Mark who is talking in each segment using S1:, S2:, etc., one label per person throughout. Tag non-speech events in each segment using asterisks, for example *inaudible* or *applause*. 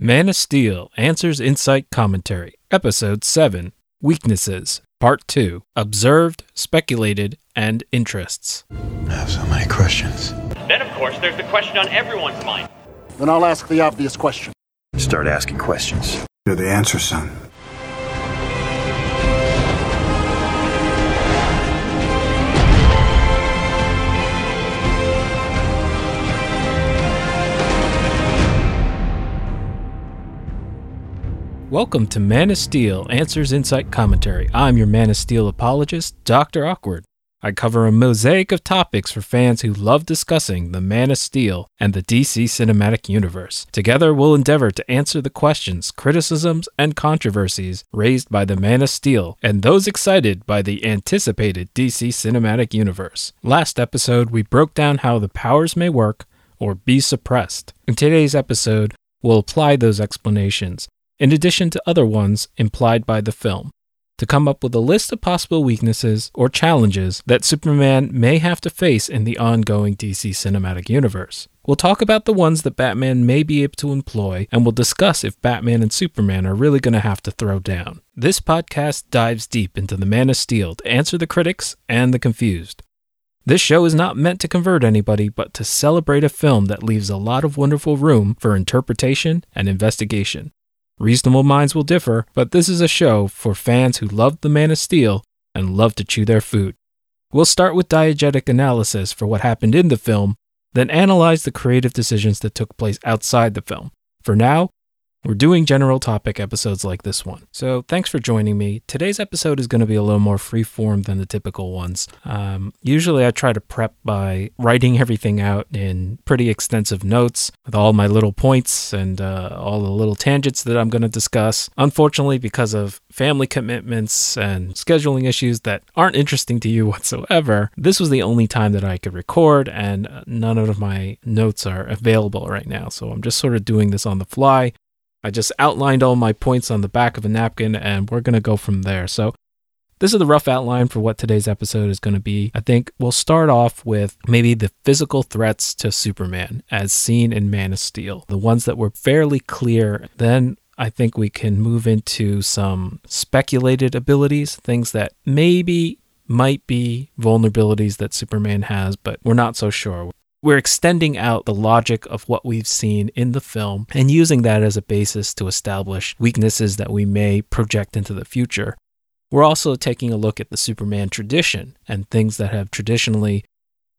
S1: Man of Steel Answers Insight Commentary, Episode 7 Weaknesses, Part 2 Observed, Speculated, and Interests.
S2: I have so many questions.
S3: Then, of course, there's the question on everyone's mind.
S4: Then I'll ask the obvious question.
S2: Start asking questions.
S5: You're the answer, son.
S1: Welcome to Man of Steel Answers Insight Commentary. I'm your Man of Steel apologist, Dr. Awkward. I cover a mosaic of topics for fans who love discussing the Man of Steel and the DC Cinematic Universe. Together, we'll endeavor to answer the questions, criticisms, and controversies raised by the Man of Steel and those excited by the anticipated DC Cinematic Universe. Last episode, we broke down how the powers may work or be suppressed. In today's episode, we'll apply those explanations in addition to other ones implied by the film, to come up with a list of possible weaknesses or challenges that Superman may have to face in the ongoing DC cinematic universe. We'll talk about the ones that Batman may be able to employ, and we'll discuss if Batman and Superman are really going to have to throw down. This podcast dives deep into the Man of Steel to answer the critics and the confused. This show is not meant to convert anybody, but to celebrate a film that leaves a lot of wonderful room for interpretation and investigation. Reasonable minds will differ, but this is a show for fans who love The Man of Steel and love to chew their food. We'll start with diegetic analysis for what happened in the film, then analyze the creative decisions that took place outside the film. For now, we're doing general topic episodes like this one. So thanks for joining me. Today's episode is going to be a little more free-form than the typical ones. Um, usually I try to prep by writing everything out in pretty extensive notes with all my little points and uh, all the little tangents that I'm going to discuss. Unfortunately, because of family commitments and scheduling issues that aren't interesting to you *laughs* whatsoever, this was the only time that I could record, and none of my notes are available right now. So I'm just sort of doing this on the fly. I just outlined all my points on the back of a napkin and we're going to go from there. So, this is the rough outline for what today's episode is going to be. I think we'll start off with maybe the physical threats to Superman as seen in Man of Steel, the ones that were fairly clear. Then I think we can move into some speculated abilities, things that maybe might be vulnerabilities that Superman has, but we're not so sure. We're extending out the logic of what we've seen in the film and using that as a basis to establish weaknesses that we may project into the future. We're also taking a look at the Superman tradition and things that have traditionally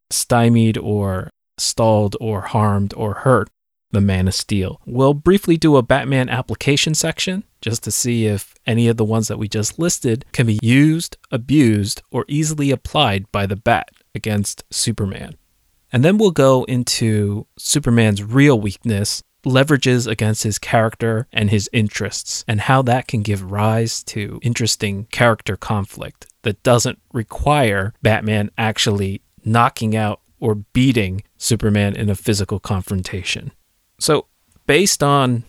S1: stymied or stalled or harmed or hurt the Man of Steel. We'll briefly do a Batman application section just to see if any of the ones that we just listed can be used, abused, or easily applied by the Bat against Superman. And then we'll go into Superman's real weakness, leverages against his character and his interests, and how that can give rise to interesting character conflict that doesn't require Batman actually knocking out or beating Superman in a physical confrontation. So, based on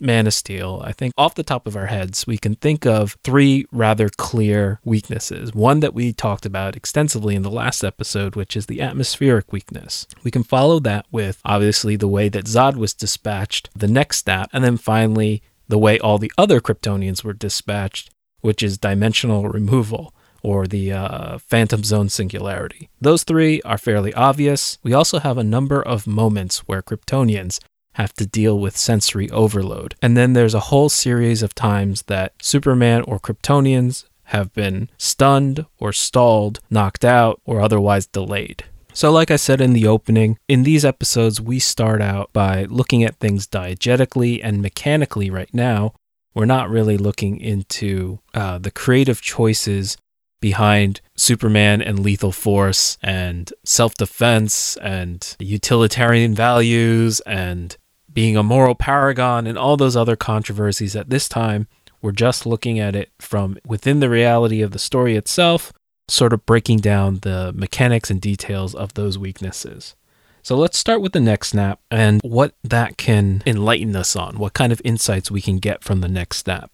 S1: Man of Steel, I think off the top of our heads, we can think of three rather clear weaknesses. One that we talked about extensively in the last episode, which is the atmospheric weakness. We can follow that with obviously the way that Zod was dispatched, the next step, and then finally the way all the other Kryptonians were dispatched, which is dimensional removal or the uh, Phantom Zone Singularity. Those three are fairly obvious. We also have a number of moments where Kryptonians have to deal with sensory overload. And then there's a whole series of times that Superman or Kryptonians have been stunned or stalled, knocked out, or otherwise delayed. So, like I said in the opening, in these episodes, we start out by looking at things diegetically and mechanically right now. We're not really looking into uh, the creative choices behind Superman and lethal force and self defense and utilitarian values and being a moral paragon and all those other controversies at this time. We're just looking at it from within the reality of the story itself, sort of breaking down the mechanics and details of those weaknesses. So let's start with the neck snap and what that can enlighten us on, what kind of insights we can get from the neck snap.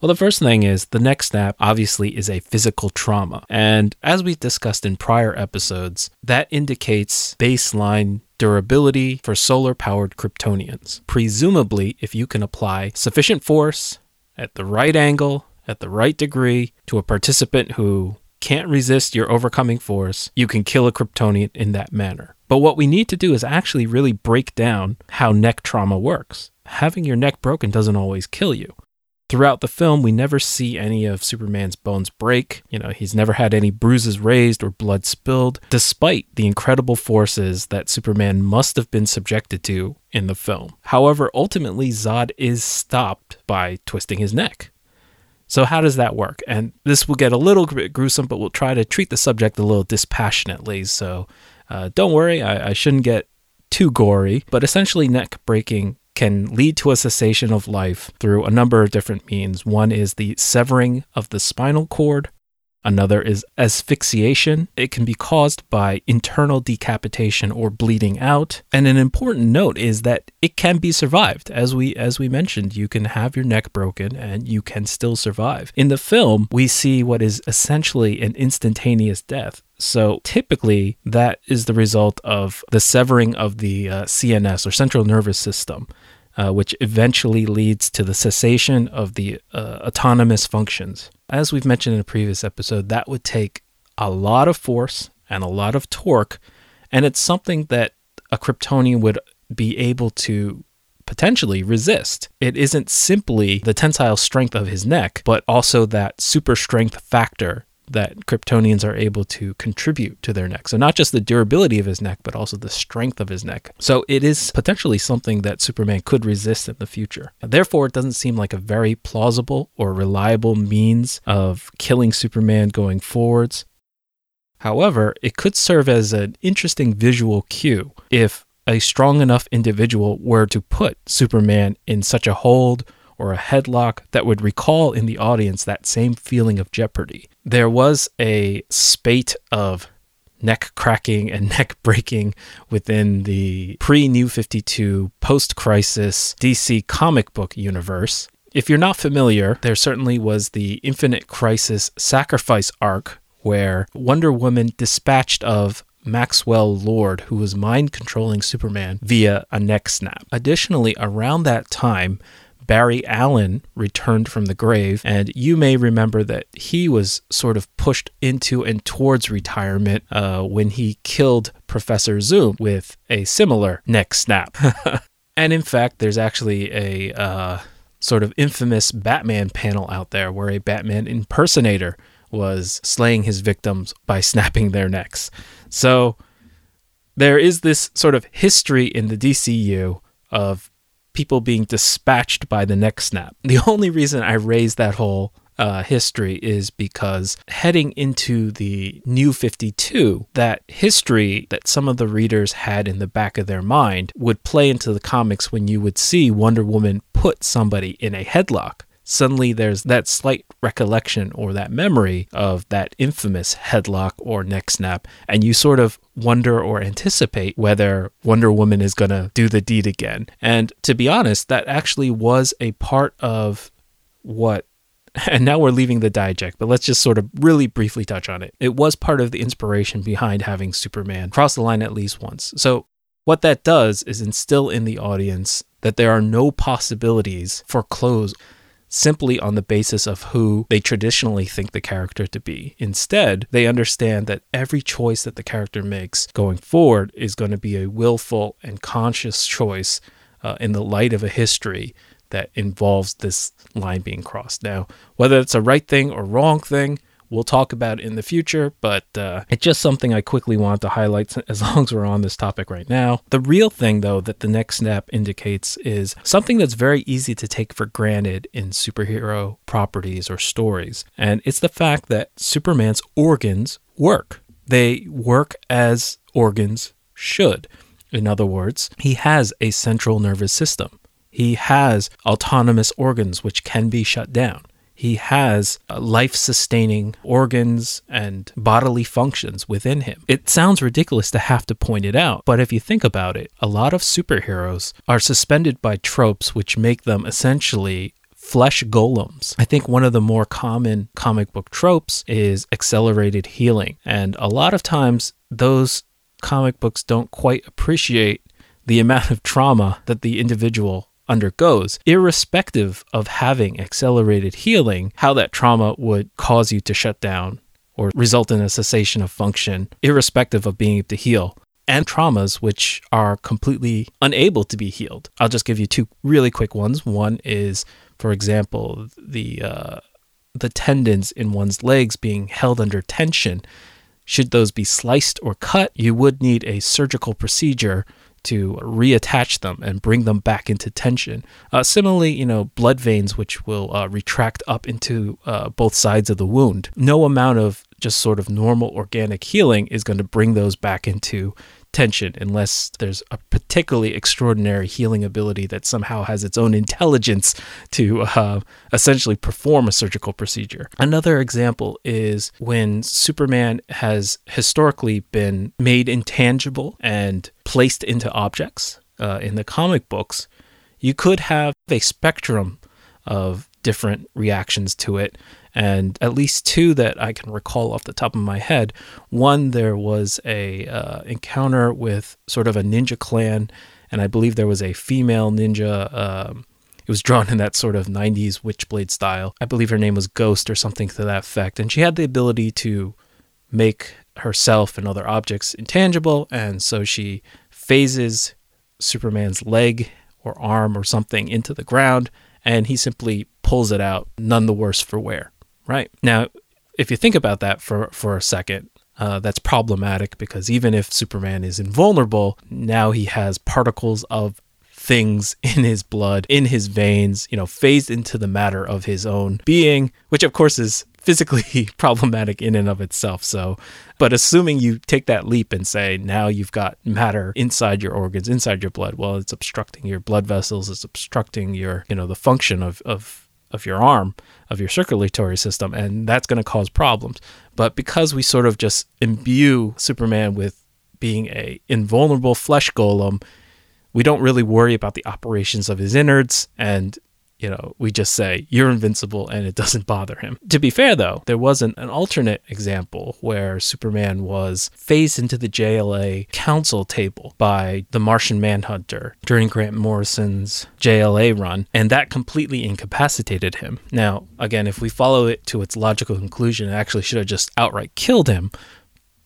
S1: Well, the first thing is the neck snap obviously is a physical trauma. And as we've discussed in prior episodes, that indicates baseline durability for solar powered Kryptonians. Presumably, if you can apply sufficient force at the right angle, at the right degree to a participant who can't resist your overcoming force, you can kill a Kryptonian in that manner. But what we need to do is actually really break down how neck trauma works. Having your neck broken doesn't always kill you. Throughout the film, we never see any of Superman's bones break. You know, he's never had any bruises raised or blood spilled, despite the incredible forces that Superman must have been subjected to in the film. However, ultimately, Zod is stopped by twisting his neck. So, how does that work? And this will get a little bit gruesome, but we'll try to treat the subject a little dispassionately. So, uh, don't worry, I, I shouldn't get too gory, but essentially, neck breaking can lead to a cessation of life through a number of different means. One is the severing of the spinal cord. Another is asphyxiation. It can be caused by internal decapitation or bleeding out. And an important note is that it can be survived. As we as we mentioned, you can have your neck broken and you can still survive. In the film, we see what is essentially an instantaneous death. So typically, that is the result of the severing of the uh, CNS or central nervous system. Uh, which eventually leads to the cessation of the uh, autonomous functions. As we've mentioned in a previous episode, that would take a lot of force and a lot of torque, and it's something that a Kryptonian would be able to potentially resist. It isn't simply the tensile strength of his neck, but also that super strength factor that Kryptonians are able to contribute to their neck. So, not just the durability of his neck, but also the strength of his neck. So, it is potentially something that Superman could resist in the future. Therefore, it doesn't seem like a very plausible or reliable means of killing Superman going forwards. However, it could serve as an interesting visual cue if a strong enough individual were to put Superman in such a hold or a headlock that would recall in the audience that same feeling of jeopardy. There was a spate of neck cracking and *laughs* neck breaking within the pre New 52 post crisis DC comic book universe. If you're not familiar, there certainly was the Infinite Crisis sacrifice arc where Wonder Woman dispatched of Maxwell Lord, who was mind controlling Superman via a neck snap. Additionally, around that time, Barry Allen returned from the grave, and you may remember that he was sort of pushed into and towards retirement uh, when he killed Professor Zoom with a similar neck snap. *laughs* and in fact, there's actually a uh, sort of infamous Batman panel out there where a Batman impersonator was slaying his victims by snapping their necks. So there is this sort of history in the DCU of people being dispatched by the neck snap. The *laughs* only reason I raised that whole uh, history is because heading into the new 52, that history that some of the readers had in the back of their mind would play into the comics when you would see Wonder Woman put somebody in a headlock suddenly there's that slight recollection or that memory of that infamous headlock or neck snap, and you sort of wonder or anticipate whether Wonder Woman is going to do the deed again. And to be honest, that actually was a part of what. *laughs* And now we're leaving the diegetic, but let's just sort of really briefly touch on it. It was part of the inspiration behind having Superman cross the line at least once. So, what that does is instill in the audience that there are no possibilities for close simply on the basis of who they traditionally think the character to be. Instead, they understand that every choice that the character makes going forward is going to be a willful and conscious choice uh, in the light of a history that involves this line being crossed. Now, whether it's a right thing or wrong thing, we'll talk about in the future, but uh, it's just something I quickly want to highlight *laughs* as long as we're on this topic right now. The real thing, though, that the neck snap indicates is something that's very easy to take for granted in superhero properties or stories, and it's the fact that Superman's organs work. They work as organs should. In other words, he has a central nervous system. He has autonomous organs which can be shut down he has uh, life sustaining organs and bodily functions within him. It sounds ridiculous to have to point it out, but if you think about it, a lot of superheroes are suspended by tropes which make them essentially flesh golems. I think one of the more common comic book tropes is accelerated healing. And a lot of times, those comic books don't quite appreciate the amount of trauma that the individual undergoes, irrespective of having accelerated healing, how that trauma would cause you to shut down or result in a cessation of function, irrespective of being able to heal and traumas which are completely unable to be healed. I'll just give you two really quick ones. One is, for example, the uh, the tendons in one's legs being held under tension. Should those be sliced or cut, you would need a surgical procedure to reattach them and bring them back into tension. Uh, similarly, you know, blood veins which will uh, retract up into uh, both sides of the wound. No amount of just sort of normal organic healing is going to bring those back into tension unless there's a particularly extraordinary healing ability that somehow has its own intelligence to uh, essentially perform a surgical procedure. Another example is when Superman has historically been made intangible and placed into objects uh, in the comic books. You could have a spectrum of different reactions to it and at least two that I can recall off the top of my head. One, there was a uh, encounter with sort of a ninja clan, and I believe there was a female ninja. Um, it was drawn *laughs* in that sort of 90s Witchblade style. I believe her name was Ghost or something to that effect, and she had the ability to make herself and other objects intangible, and so she phases Superman's leg or arm or something into the ground, and he simply pulls it out, none the worse for wear. Right. Now, if you think about that for, for a second, uh, that's problematic because even if Superman is invulnerable, now he has particles of things *laughs* in his blood, in his veins, you know, phased into the matter of his own being, which of course is physically *laughs* problematic in and of itself. So, but assuming you take that leap and say now you've got matter inside your organs, inside your blood, well, it's obstructing your blood vessels, it's obstructing your, you know, the function of, of of your arm, of your circulatory system, and that's going to cause problems. But because we sort of just imbue Superman with being a invulnerable flesh golem, we don't really worry about the operations of his innards and you know, we just say you're invincible and it doesn't bother him. To be fair, though, there wasn't an alternate example where Superman was phased into the JLA council table by the Martian Manhunter during Grant Morrison's JLA run, and that completely incapacitated him. Now, again, if we follow it to its logical conclusion, it actually should have just outright killed him.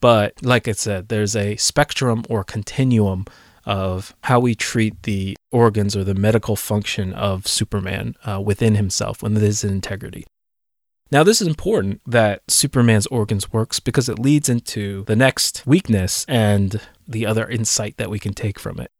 S1: But like I said, there's a spectrum or continuum of how we treat the organs or the medical function of Superman uh, within himself when his integrity. Now, this is important that Superman's organs works because it leads into the next weakness and the other insight that we can take from it.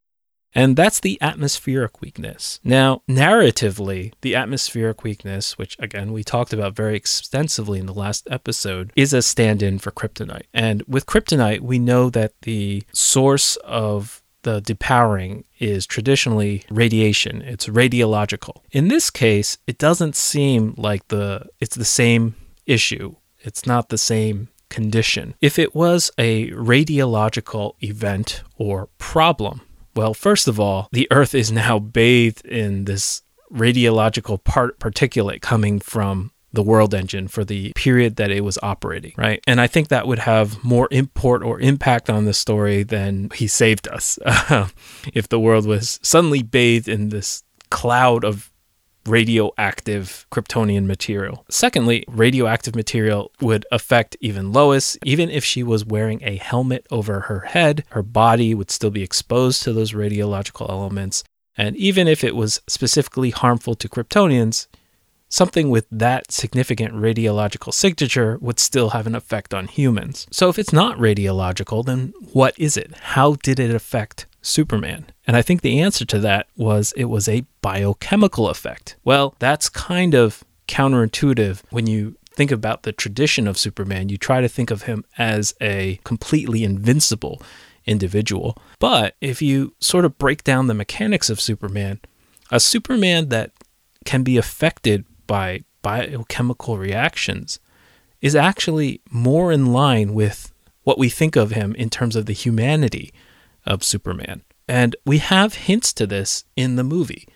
S1: And that's the atmospheric weakness. Now, narratively, the atmospheric weakness, which again we talked about very extensively in the last episode, is a stand in for kryptonite. And with kryptonite, we know that the source of the depowering is traditionally radiation. It's radiological. In this case, it doesn't seem like the it's the same issue. It's not the same condition. If it was a radiological event or problem, well, first of all, the earth is now bathed in this radiological part particulate coming from the world engine for the period that it was operating, right? And I think that would have more import or impact on the story than he saved us. *laughs* if the world was suddenly bathed in this cloud of radioactive Kryptonian material. Secondly, radioactive material would affect even Lois. Even if she was wearing a helmet over her head, her body would still be exposed to those radiological elements. And even if it was specifically harmful to Kryptonians, something with that significant radiological signature would still have an effect on humans. So if it's not radiological, then what is it? How did it affect Superman? And I think the answer to that was it was a biochemical effect. Well, that's kind of counterintuitive when you think about the tradition of Superman. You try to think of him as a completely invincible individual. But if you sort of break down the mechanics of Superman, a Superman that can be affected by biochemical reactions is actually more in line with what we think of him in terms of the humanity of Superman. And we have hints to this in the movie.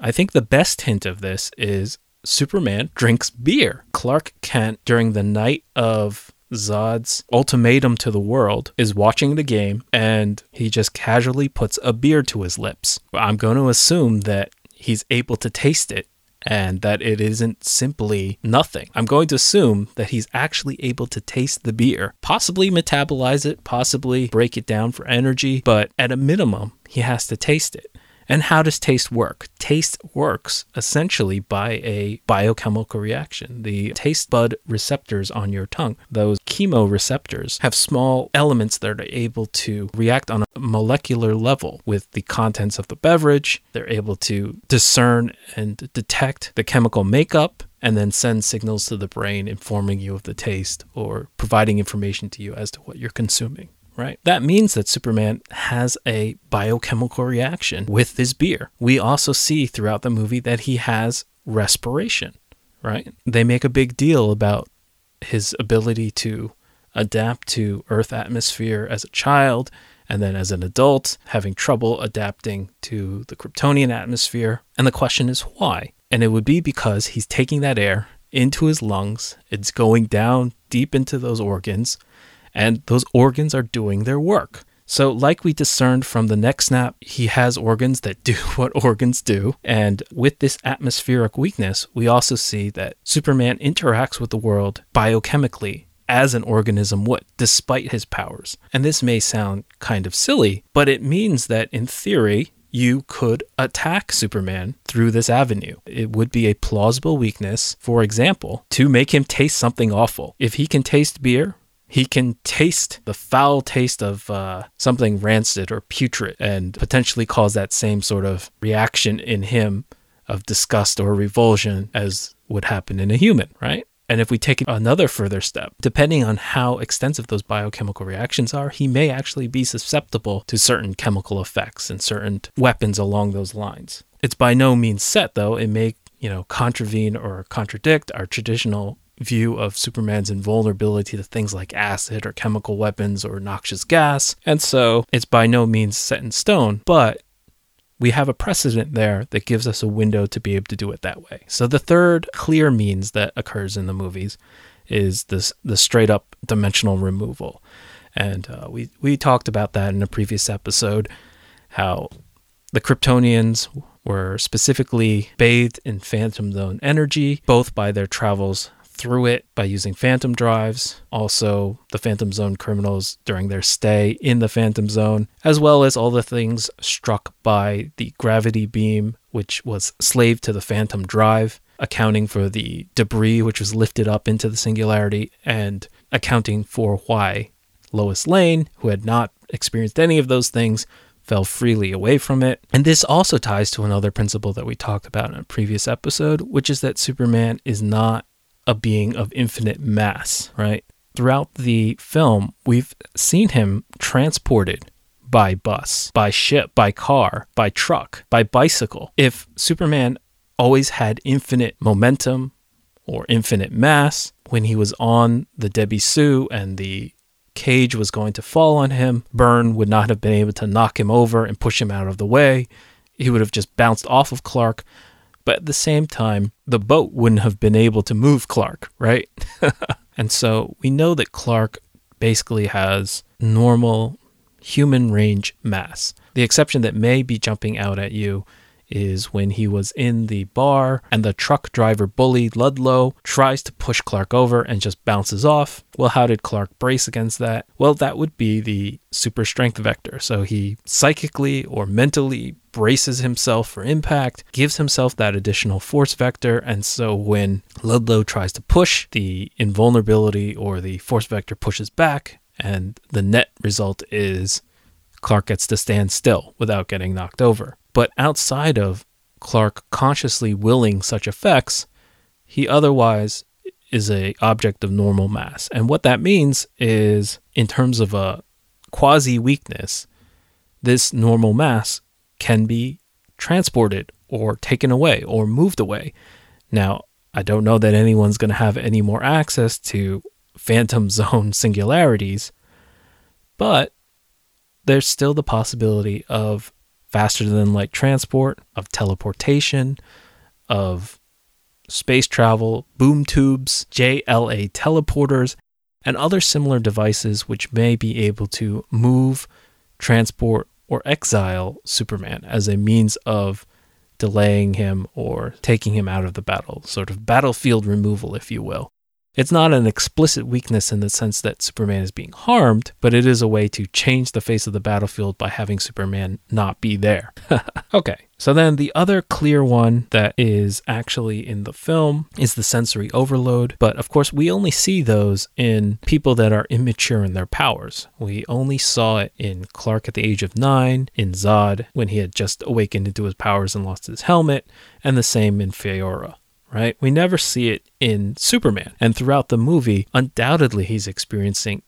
S1: I think the best hint of this is Superman drinks beer. Clark Kent, during the night of Zod's ultimatum to the world, is watching the game and he just casually puts a beer to his lips. I'm going to assume that he's able to taste it and that it isn't simply nothing. I'm going to assume that he's actually able to taste the beer, possibly metabolize it, possibly break it down for energy, but at a minimum, he has to taste it. And how does taste work? Taste works essentially by a biochemical reaction. The taste bud receptors on your tongue, those chemoreceptors, have small elements that are able to react on a molecular level with the contents of the beverage. They're able to discern and detect the chemical makeup and then send signals to the brain informing you of the taste or providing information to you as to what you're consuming right? That means that Superman has a biochemical reaction with his beer. We also see throughout the movie that he has respiration, right? They make a big deal about his ability to adapt to Earth atmosphere as a child and then as an adult having trouble adapting to the Kryptonian atmosphere. And the question is why? And it would be because he's taking that air into his lungs, it's going down deep into those organs, and those organs are doing their work. So, like we discerned from the neck snap, he has organs that do *laughs* what organs do. And with this atmospheric weakness, we also see that Superman interacts with the world biochemically as an organism would, despite his powers. And this may sound kind of silly, but it means that in theory, you could attack Superman through this avenue. It would be a plausible weakness, for example, to make him taste something awful. If he can taste beer, he can taste the foul taste of uh, something rancid or putrid and potentially cause that same sort of reaction in him of disgust or revulsion as would happen in a human, right? And if we take another further step, depending on how extensive those biochemical reactions are, he may actually be susceptible to certain chemical effects and certain weapons along those lines. It's by no means set, though. It may, you know, contravene or contradict our traditional view of Superman's invulnerability to things like acid or chemical weapons or noxious gas. And so it's by no means set in stone, but we have a precedent there that gives us a window to be able to do it that way. So the third clear means that occurs in the movies is this the straight up dimensional removal. And uh, we, we talked about that in a previous episode, how the Kryptonians were specifically bathed in phantom zone energy, both by their travels through it by using phantom drives, also the phantom zone criminals during their stay in the phantom zone, as well as all the things struck by the gravity beam, which was slave to the phantom drive, accounting for the debris which was lifted up into the singularity, and accounting for why Lois Lane, who had not experienced any of those things, fell freely away from it. And this also ties to another principle that we talked about in a previous episode, which is that Superman is not a being of infinite mass, right? Throughout the film, we've seen him transported by bus, by ship, by car, by truck, by bicycle. If Superman always had infinite momentum or infinite mass when he was on the Debbie Sue and the cage was going to fall on him, Byrne would not have been able to knock him over and push him out of the way. He would have just bounced off of Clark. But at the same time, the boat wouldn't have been able to move Clark, right? *laughs* and so we know that Clark basically has normal human range mass. The exception that may be jumping out at you is when he was in the bar and the truck driver bully Ludlow tries to push Clark over and just bounces off. Well, how did Clark brace against that? Well, that would be the super strength vector. So he psychically or mentally braces himself for impact, gives himself that additional force vector, and so when Ludlow tries to push, the invulnerability or the force vector pushes back, and the net result is Clark gets to stand still without getting knocked over. But outside of Clark consciously willing such effects, he otherwise is a object of normal mass. And what that means is in terms of a quasi weakness, this normal mass can be transported or taken away or moved away. Now, I don't know that anyone's going to have any more access to phantom *laughs* zone singularities, but there's still the possibility of faster than light transport, of teleportation, of space travel, boom tubes, JLA teleporters, and other similar devices which may be able to move, transport, or exile Superman as a means of delaying him or taking him out of the battle, sort of battlefield removal, if you will. It's not an explicit weakness in the sense that Superman is being harmed, but it is a way to change the face of the battlefield by having Superman not be there. *laughs* okay, so then the other clear one that is actually in the film is the sensory overload, but of course we only see those in people that are immature in their powers. We only saw it in Clark at the age of 9, in Zod when he had just awakened into his powers and lost his helmet, and the same in Faora right? We never see it in Superman. And throughout the movie, undoubtedly he's experiencing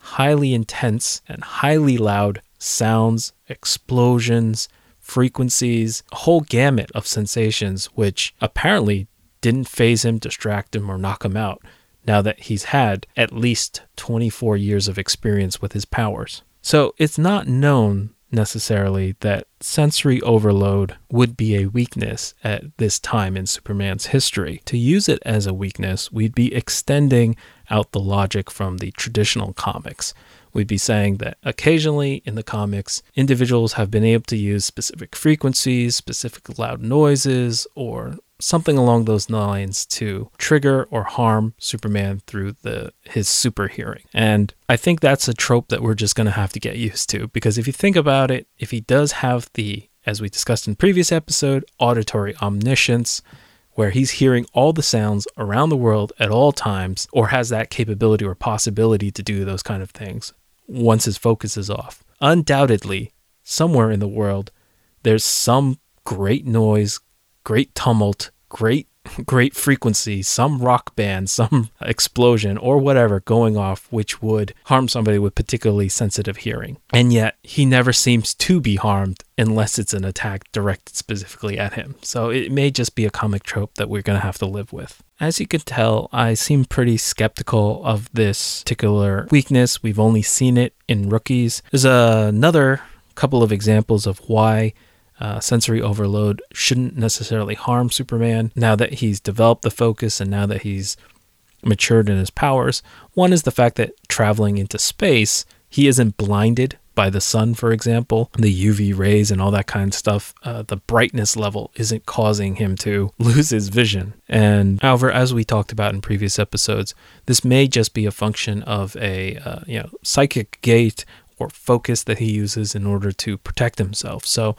S1: highly intense and highly loud sounds, explosions, frequencies, a whole gamut of sensations, which apparently didn't faze him, distract him, or knock him out now that he's had at least 24 years of experience with his powers. So it's not known necessarily that sensory overload would be a weakness at this time in Superman's history. To use it as a weakness, we'd be extending out the logic from the traditional comics. We'd be saying that occasionally in the comics, individuals have been able to use specific frequencies, specific loud noises, or something along those lines to trigger or harm Superman through the his super hearing. And I think that's a trope that we're just going to have to get used to because if you think about it, if he does have the as we discussed in previous episode, auditory omniscience where he's hearing all the sounds around the world at all times or has that capability or possibility to do those kind of things once his focus is off. Undoubtedly, somewhere in the world there's some great noise, great tumult, great *laughs* great frequency, some rock band, some *laughs* explosion or whatever going off which would harm somebody with particularly sensitive hearing. And yet he never seems to be harmed unless it's an attack directed specifically at him. So it may just be a comic trope that we're going to have to live with. As you can tell, I seem pretty skeptical of this particular weakness. We've only seen it in rookies. There's another couple of examples of why uh, sensory overload shouldn't necessarily harm Superman now that he's developed the focus and now that he's matured in his powers. One is the fact that traveling into space, he isn't blinded by the sun, for example, the UV rays and all that kind of stuff. Uh, the brightness level isn't causing him to *laughs* lose his vision. And however, as we talked about in previous episodes, this may just be a function of a uh, you know psychic gate or focus that he uses in order to protect himself. So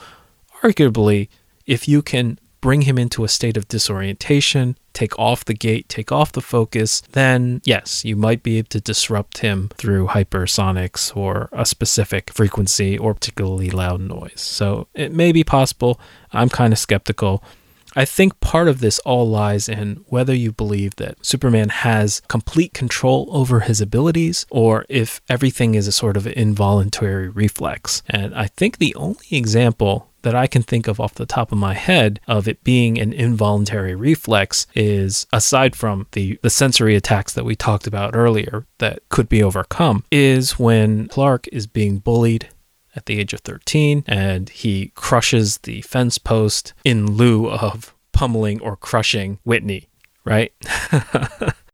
S1: arguably, if you can bring him into a state of disorientation, take off the gate, take off the focus, then yes, you might be able to disrupt him through hypersonics or a specific frequency or particularly loud noise. So it may be possible. I'm kind of skeptical. I think part of this all lies in whether you believe that Superman has complete control over his abilities or if everything is a sort of involuntary reflex. And I think the only example that I can think of off the top of my head of it being an involuntary reflex is aside from the, the sensory attacks that we talked about earlier that could be overcome, is when Clark is being bullied at the age of 13 and he crushes the fence post in lieu of pummeling or crushing Whitney, right? *laughs*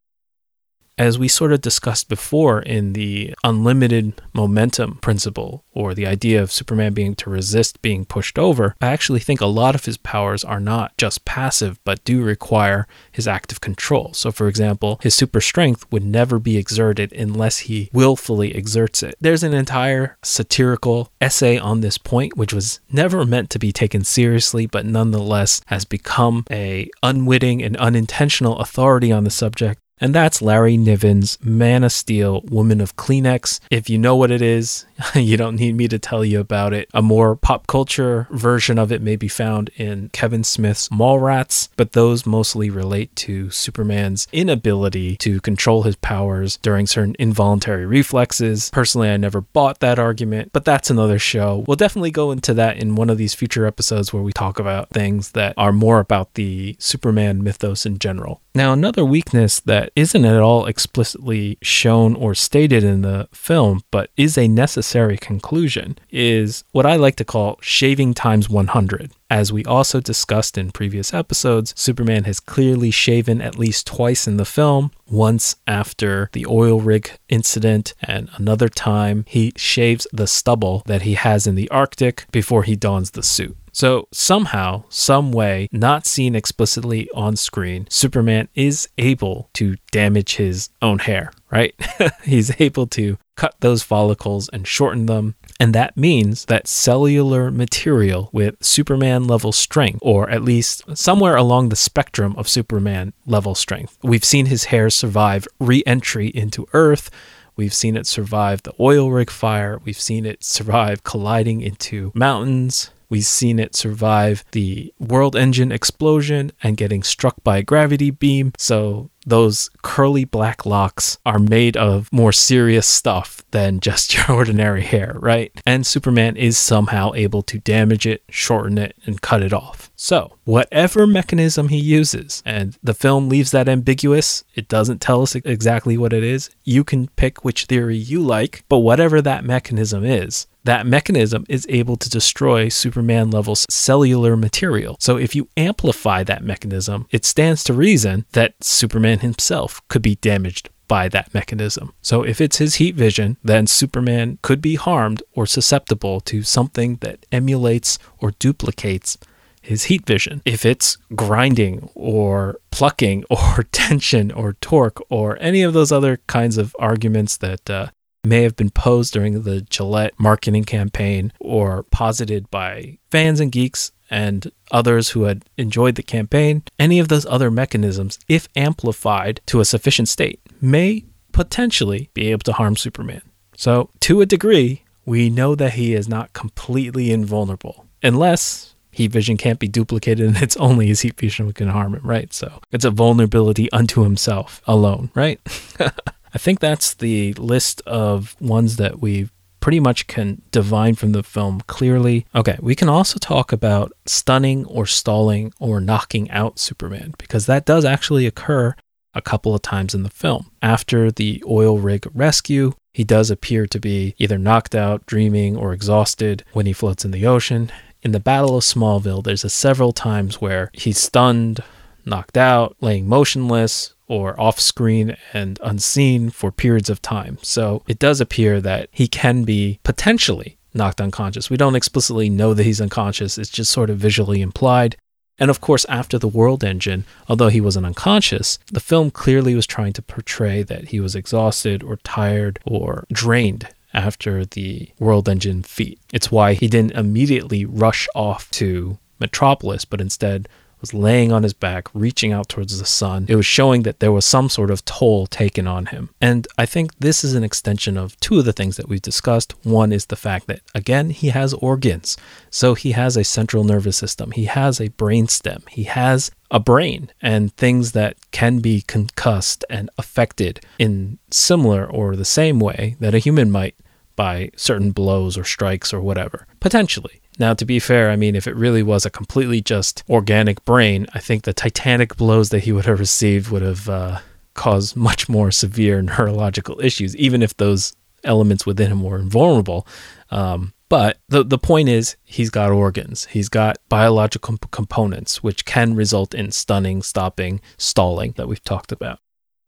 S1: as we sort of discussed before in the unlimited momentum principle, or the idea of Superman being to resist being pushed over, I actually think a lot of his powers are not just passive, but do require his active control. So, for example, his super strength would never be exerted unless he willfully exerts it. There's an entire satirical essay on this point, which was never meant to be taken seriously, but nonetheless has become a unwitting and unintentional authority on the subject and that's Larry Niven's Man of Steel, Woman of Kleenex. If you know what it is, *laughs* you don't need me to tell you about it. A more pop culture version of it may be found in Kevin Smith's Mallrats, but those mostly relate to Superman's inability to control his powers during certain involuntary reflexes. Personally, I never bought that argument, but that's another show. We'll definitely go into that in one of these future episodes where we talk about things that are more about the Superman mythos in general. Now, another weakness that isn't at all explicitly shown or stated in the film, but is a necessary conclusion, is what I like to call shaving times 100. As we also discussed in previous episodes, Superman has clearly shaven at least twice in the film, once after the oil rig incident, and another time he shaves the stubble that he has in the Arctic before he dons the suit. So, somehow, some way, not seen explicitly on screen, Superman is able to damage his own hair, right? *laughs* He's able to cut those follicles and shorten them. And that means that cellular material with Superman level strength, or at least somewhere along the spectrum of Superman level strength. We've seen his hair survive re entry into Earth. We've seen it survive the oil rig fire. We've seen it survive colliding into mountains. We've seen it survive the world engine explosion and getting struck by a gravity beam. So those curly black locks are made of more serious stuff than just *laughs* your ordinary hair, right? And Superman is somehow able to damage it, shorten it, and cut it off. So, whatever mechanism he uses, and the film leaves that ambiguous, it doesn't tell us exactly what it is. You can pick which theory you like, but whatever that mechanism is, that mechanism is able to destroy Superman level cellular material. So if you amplify that mechanism, it stands to reason that Superman himself could be damaged by that mechanism. So if it's his heat vision, then Superman could be harmed or susceptible to something that emulates or duplicates his heat vision. If it's grinding or plucking *laughs* or tension or torque or any of those other kinds of arguments that uh, may have been posed during the Gillette marketing campaign or posited by fans and geeks and others who had enjoyed the campaign, any of those other mechanisms, if amplified to a sufficient state, may potentially be able to harm Superman. So, to a degree, we know that he is not completely invulnerable, unless heat vision can't be duplicated and *laughs* it's only his heat vision that can harm him, right? So, it's a vulnerability unto himself alone, right? *laughs* I think that's the list of ones that we pretty much can divine from the film clearly. Okay, we can also talk about stunning or stalling or knocking out Superman because that does actually occur a couple of times in the film. After the oil rig rescue, he does appear to be either knocked out, dreaming, or exhausted when he floats in the ocean. In the Battle of Smallville, there's a several times where he's stunned, knocked out, laying motionless, or off screen and unseen for periods of time. So it does appear that he can be potentially knocked unconscious. We don't explicitly know that he's unconscious, it's just sort of visually implied. And of course, after the World Engine, although he wasn't unconscious, the film clearly was trying to portray that he was exhausted or tired or drained after the World Engine feat. It's why he didn't immediately rush off to Metropolis, but instead was laying on his back, reaching out towards the sun. It was showing that there was some sort of toll taken on him. And I think this is an extension of two of the things that we've discussed. One is the fact that, again, he has organs. So he has a central nervous system, he has a brain stem, he has a brain and things that can be concussed and affected in similar or the same way that a human might by certain blows or strikes or whatever. Potentially. Now, to be fair, I mean, if it really was a completely just organic brain, I think the titanic blows that he would have received would have uh, caused much more severe *laughs* neurological issues, even if those elements within him were invulnerable. Um, but the, the point is, he's got organs. He's got biological components, which can result in stunning, stopping, stalling that we've talked about.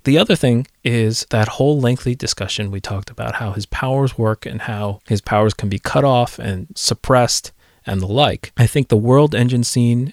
S1: The other thing is that whole lengthy discussion we talked about how his powers work and how his powers can be cut off and suppressed and the like. I think the world engine scene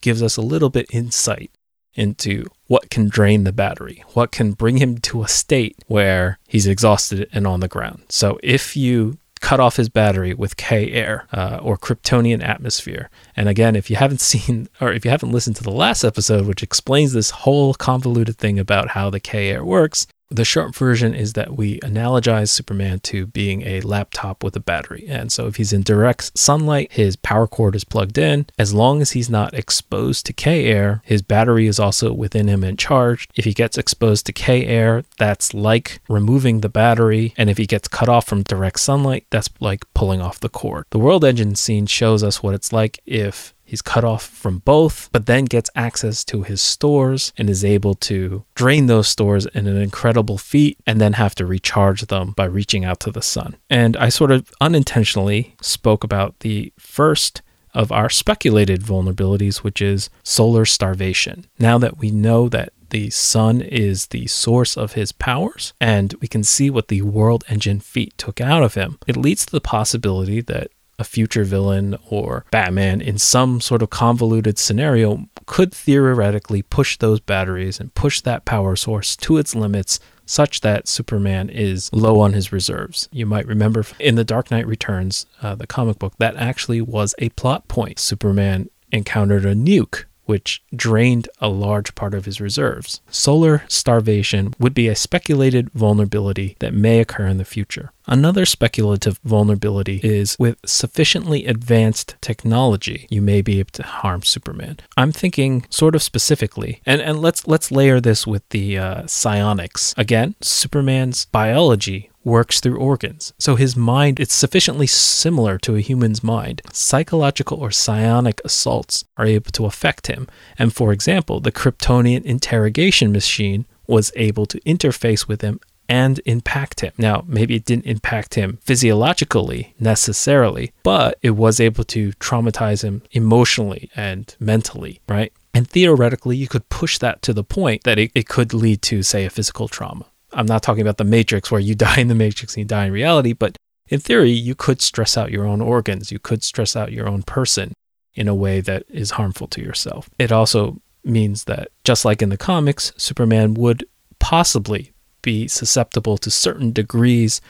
S1: gives us a little bit insight into what can drain the battery, what can bring him to a state where he's exhausted and on the ground. So if you cut off his battery with K air uh, or Kryptonian atmosphere. And again, if you haven't *laughs* seen or if you haven't listened to the last episode, which explains this whole convoluted thing about how the K air works, the short version is that we analogize Superman to being a laptop with a battery. And so if he's in direct sunlight, his power cord is plugged in. As long as he's not exposed to K air, his battery is also within him and charged. If he gets exposed to K air, that's like removing the battery. And if he gets cut off from direct sunlight, that's like pulling off the cord. The world engine scene shows us what it's like if He's cut off from both, but then gets access to his stores and is able to drain those stores in an incredible feat and then have to recharge them by reaching out to the sun. And I sort of unintentionally spoke about the first of our speculated vulnerabilities, which is solar starvation. Now that we know that the sun is the source of his powers, and we can see what the world engine feat took out of him. It leads to the possibility that a future villain or Batman in some sort of convoluted scenario could theoretically push those batteries and push that power source to its limits such that Superman is low on his reserves. You might remember in The Dark Knight Returns, uh, the comic book, that actually was a plot point. Superman encountered a nuke which drained a large part of his reserves. Solar starvation would be a speculated vulnerability that may occur in the future. Another speculative vulnerability is with sufficiently advanced technology, you may be able to harm Superman. I'm thinking sort of specifically, and, and let's let's layer this with the uh, psionics. Again, Superman's biology works through organs. So his mind, it's sufficiently similar to a human's mind. Psychological or psionic assaults are able to affect him. And for example, the Kryptonian interrogation machine was able to interface with him and impact him. Now, maybe it didn't impact him physiologically necessarily, but it was able to traumatize him emotionally and mentally, right? And theoretically, you could push that to the point that it, it could lead to, say, a physical trauma. I'm not talking about the Matrix where you *laughs* die in the Matrix and you die in reality, but in theory, you could stress out your own organs. You could stress out your own person in a way that is harmful to yourself. It also means that, just like in the comics, Superman would possibly be susceptible to certain degrees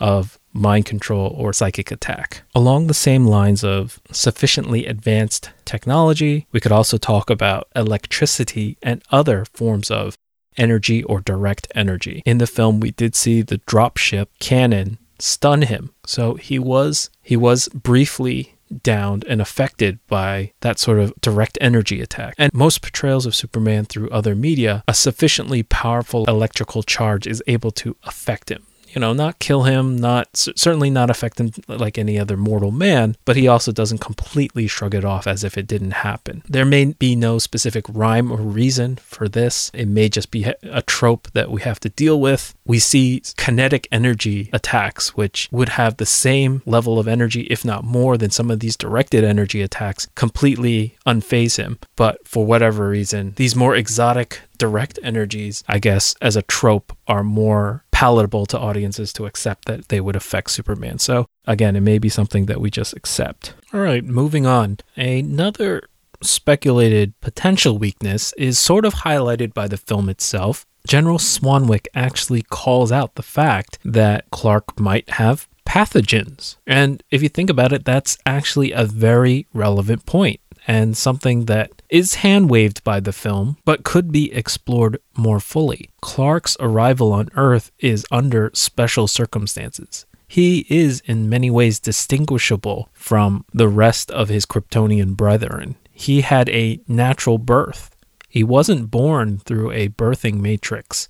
S1: of mind control or psychic attack. Along the same lines of sufficiently advanced technology, we could also talk about electricity and other forms of energy or direct energy. In the film, we did see the dropship cannon stun him. So he was he was briefly downed and affected by that sort of direct energy attack. And most portrayals of Superman through other media, a sufficiently powerful electrical charge is able to affect him you know, not kill him, not certainly not affect him like any other mortal man, but he also doesn't completely shrug it off as if it didn't happen. There may be no specific rhyme or reason for this. It may just be a trope that we have to deal with. We see kinetic energy attacks, which would have the same level of energy, if not more, than some of these directed energy attacks, completely unfaze him. But for whatever reason, these more exotic direct energies, I guess, as a trope, are more palatable to audiences to accept that they would affect Superman. So, again, it may be something that we just accept. All right, moving on. Another speculated potential weakness is sort of highlighted by the film itself. General Swanwick actually calls out the fact that Clark might have pathogens. And if you think about it, that's actually a very relevant point and something that is hand waved by the film, but could be explored more fully. Clark's arrival on Earth is under special circumstances. He is in many ways distinguishable from the rest of his Kryptonian brethren. He had a natural birth. He wasn't born through a birthing matrix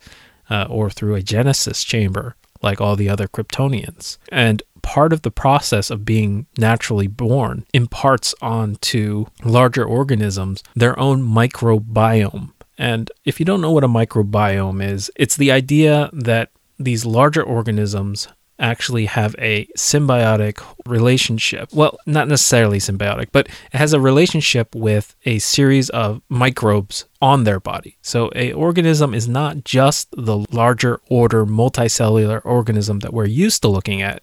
S1: uh, or through a Genesis chamber like all the other Kryptonians. And part of the process of being naturally born imparts onto larger organisms their own microbiome. And if you don't know what a microbiome is, it's the idea that these larger organisms actually have a symbiotic relationship. Well, not necessarily symbiotic, but it has a relationship with a series of microbes on their body. So a organism is not just the larger order multicellular organism that we're used to looking at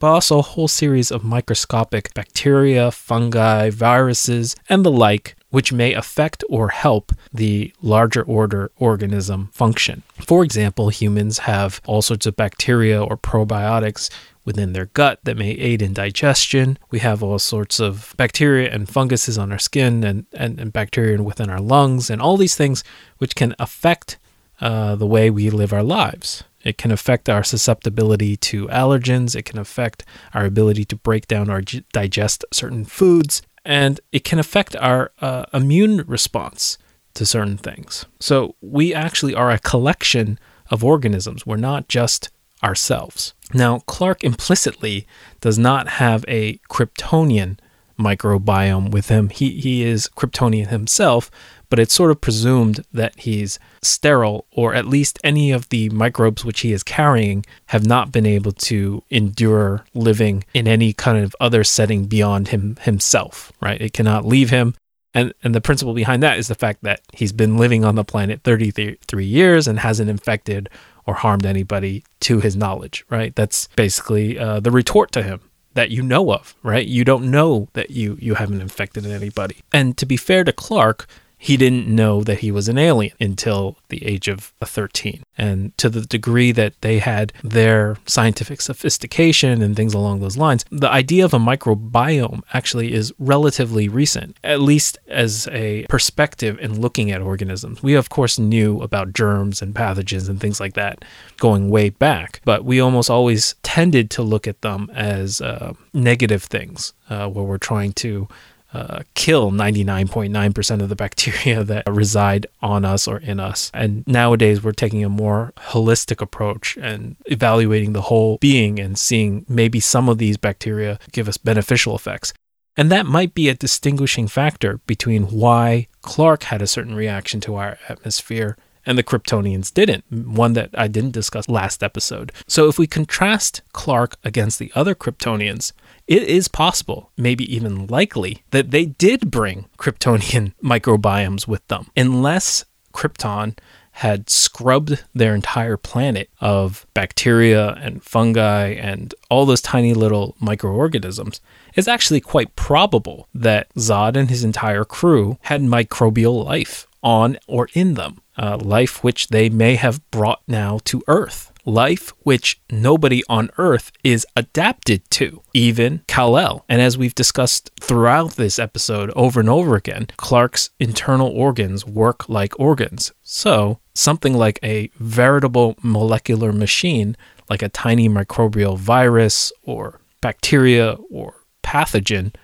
S1: but also a whole series of microscopic bacteria, fungi, viruses, and the like, which may affect or help the larger order organism function. For example, humans have all sorts of bacteria or probiotics within their gut that may aid in digestion. We have all sorts of bacteria and funguses on our skin and, and, and bacteria within our lungs, and all these things which can affect uh, the way we live our lives. It can affect our susceptibility to allergens. It can affect our ability to break down or digest certain foods. And it can affect our uh, immune response to certain things. So we actually are a collection of organisms. We're not just ourselves. Now, Clark implicitly does not have a Kryptonian microbiome with him. He he is Kryptonian himself, but it's sort of presumed that he's sterile, or at least any of the microbes which he is carrying have not been able to endure living in any kind of other setting beyond him himself. Right? It cannot leave him. And, and the principle behind that is the fact that he's been living on the planet 33 years and hasn't infected or harmed anybody to his knowledge, right? That's basically uh, the retort to him that you know of, right? You don't know that you you haven't infected anybody. And to be fair to Clark, he didn't know that he was an alien until the age of 13. And to the degree that they had their scientific sophistication and things along those lines, the idea of a microbiome actually is relatively recent, at least as a perspective in looking at organisms. We, of course, knew about germs and pathogens and things like that going way back, but we almost always tended to look at them as uh, negative things uh, where we're trying to uh, kill 99.9% of the *laughs* bacteria that reside on us or in us. And nowadays, we're taking a more holistic approach and evaluating the whole being and seeing maybe some of these bacteria give us beneficial effects. And that might be a distinguishing factor between why Clark had a certain reaction to our atmosphere and the Kryptonians didn't, one that I didn't discuss last episode. So if we contrast Clark against the other Kryptonians, it is possible, maybe even likely, that they did bring Kryptonian *laughs* microbiomes with them, unless Krypton had scrubbed their entire planet of bacteria and fungi and all those tiny little microorganisms. It's actually quite probable that Zod and his entire crew had microbial life on or in them, uh, life which they may have brought now to Earth life which nobody on Earth is adapted to, even Kal-El. And as we've discussed throughout this episode over and over again, Clark's internal organs work like organs. So, something like a veritable molecular machine, like a tiny microbial virus or bacteria or pathogen,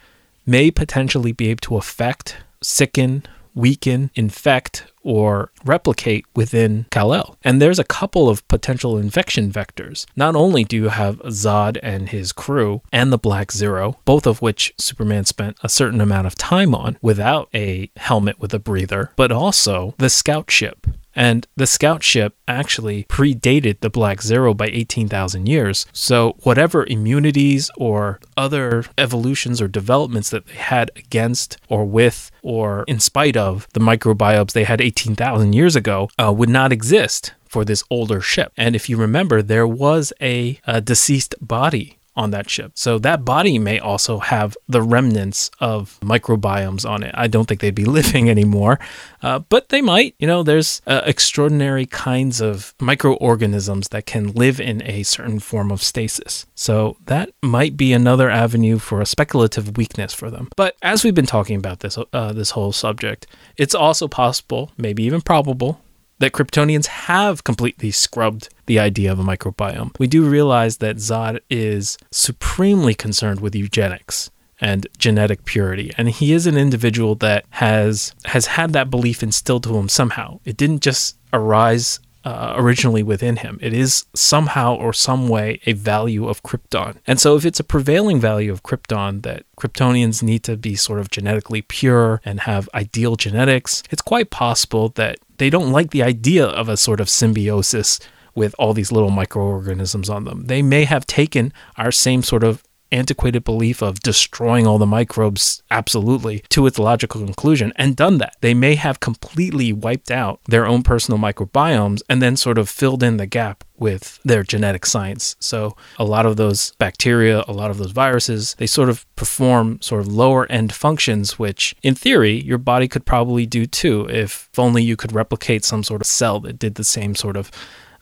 S1: may potentially be able to affect, sicken, weaken, infect, or replicate within Kal-El. And there's a couple of potential infection vectors. Not only do you have Zod and his crew and the Black Zero, both of which Superman spent a certain amount of time on without a helmet with a breather, but also the scout ship and the scout ship actually predated the Black Zero by 18,000 years. So, whatever immunities or other evolutions or developments that they had against or with or in spite of the microbiomes they had 18,000 years ago uh, would not exist for this older ship. And if you remember, there was a, a deceased body on that ship. So that body may also have the remnants of microbiomes on it. I don't think they'd be *laughs* living anymore, uh, but they might. You know, there's uh, extraordinary kinds of microorganisms that can live in a certain form of stasis. So that might be another avenue for a speculative weakness for them. But as we've been talking about this uh, this whole subject, it's also possible, maybe even probable, that Kryptonians have completely scrubbed the idea of a microbiome. We do realize that Zod is supremely concerned with eugenics and genetic purity and he is an individual that has has had that belief instilled to him somehow it didn't just arise uh, originally within him. It is somehow or some way a value of Krypton. And so, if it's a prevailing value of Krypton that Kryptonians need to be sort of genetically pure and have ideal genetics, it's quite possible that they don't like the idea of a sort of symbiosis with all these little microorganisms on them. They may have taken our same sort of antiquated belief of destroying all the microbes absolutely to its logical conclusion and done that. They may have completely wiped out their own personal microbiomes and then sort of filled in the gap with their genetic science. So a lot of those bacteria, a lot of those viruses, they sort of perform sort of lower end functions, which in theory your body could probably do too if only you could replicate some sort of cell that did the same sort of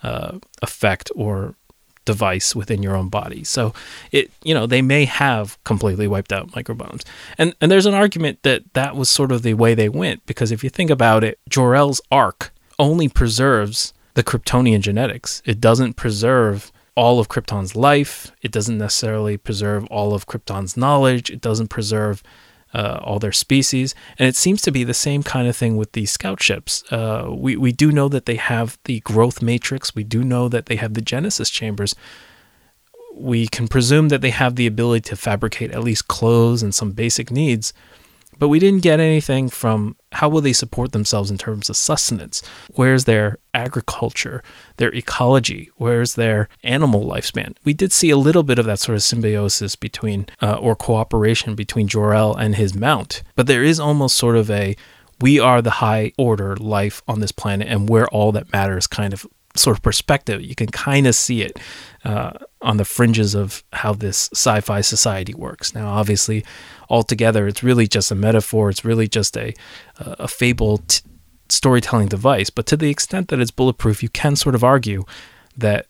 S1: uh, effect or device within your own body. So it, you know, they may have completely wiped out microbiomes. And and there's an argument that that was sort of the way they went because if you think about it, Jor-El's arc only preserves the Kryptonian genetics. It doesn't preserve all of Krypton's life. It doesn't necessarily preserve all of Krypton's knowledge. It doesn't preserve uh, all their species. And it seems to be the same kind of thing with these scout ships. Uh, we, we do know that they have the growth matrix, we do know that they have the Genesis chambers. we can presume that they have the ability to fabricate at least clothes and some basic needs. But we didn't get anything from how will they support themselves in terms of sustenance? Where's their agriculture, their ecology? Where's their animal lifespan? We did see a little bit of that sort of symbiosis between uh, or cooperation between Jor-El and his mount, but there is almost sort of a we are the high order life on this planet and we're all that matters kind of sort of perspective. You can kind of see it uh, on the fringes of how this sci fi society works. Now, obviously, altogether, it's really just a metaphor, it's really just a, a fable t- storytelling device. But to the extent that it's bulletproof, you can sort of argue that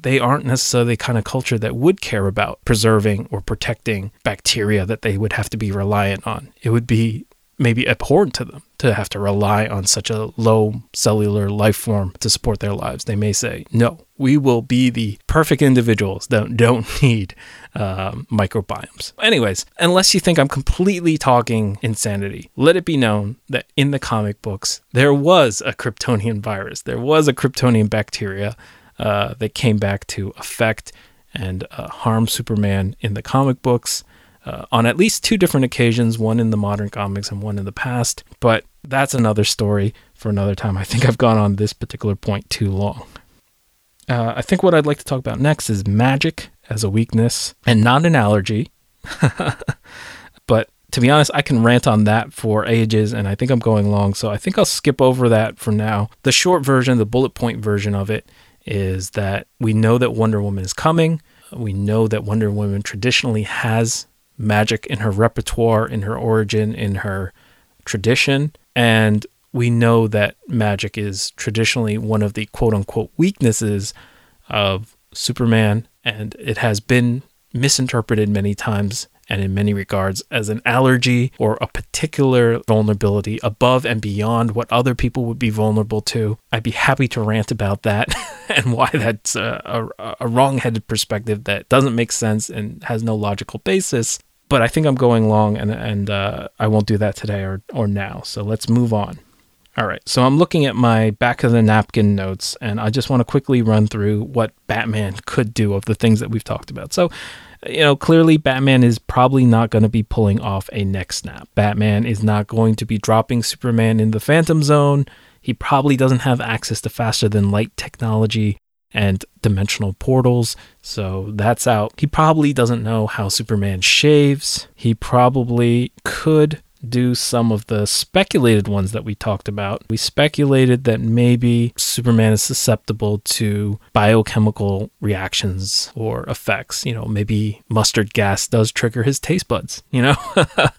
S1: they aren't necessarily the kind of culture that would care about preserving or protecting bacteria that they would have to be reliant on. It would be maybe abhorrent to them to have to rely on such a low cellular life form to support their lives. They may say, no, we will be the perfect individuals that don't *laughs* need um, microbiomes. Anyways, unless you think I'm completely talking insanity, let it be known that in the comic books, there was a Kryptonian virus, there was a Kryptonian bacteria uh, that came back to affect and uh, harm Superman in the comic books uh, on at least two different occasions, one in the modern comics and one in the past. But that's another story for another time. I think I've gone on this particular point too long. Uh, I think what I'd like to talk about next is magic as a weakness and not an allergy. *laughs* but to be honest, I can rant on that for ages, and I think I'm going long, so I think I'll skip over that for now. The short version, the bullet point version of it, is that we know that Wonder Woman is coming. We know that Wonder Woman traditionally has magic in her repertoire, in her origin, in her tradition. And we know that magic is traditionally one of the quote unquote weaknesses of Superman, and it has been misinterpreted many times and in many regards as an allergy or a particular vulnerability above and beyond what other people would be vulnerable to. I'd be happy to rant about that *laughs* and why that's a, a, a wrong headed perspective that doesn't make sense and has no logical basis but I think I'm going long, and and uh, I won't do that today or or now. So let's move on. All right, so I'm looking at my back of the napkin notes, and I just want to quickly run through what Batman could do of the things that we've talked about. So, you know, clearly Batman is probably not going to be pulling off a neck snap. Batman is not going to be dropping Superman in the Phantom Zone. He probably doesn't have access to faster than light technology and dimensional portals. So that's out. He probably doesn't know how Superman shaves. He probably could do some of the speculated ones that we talked about. We speculated that maybe Superman is susceptible to biochemical reactions or effects. You know, maybe mustard gas does trigger his taste buds. You know,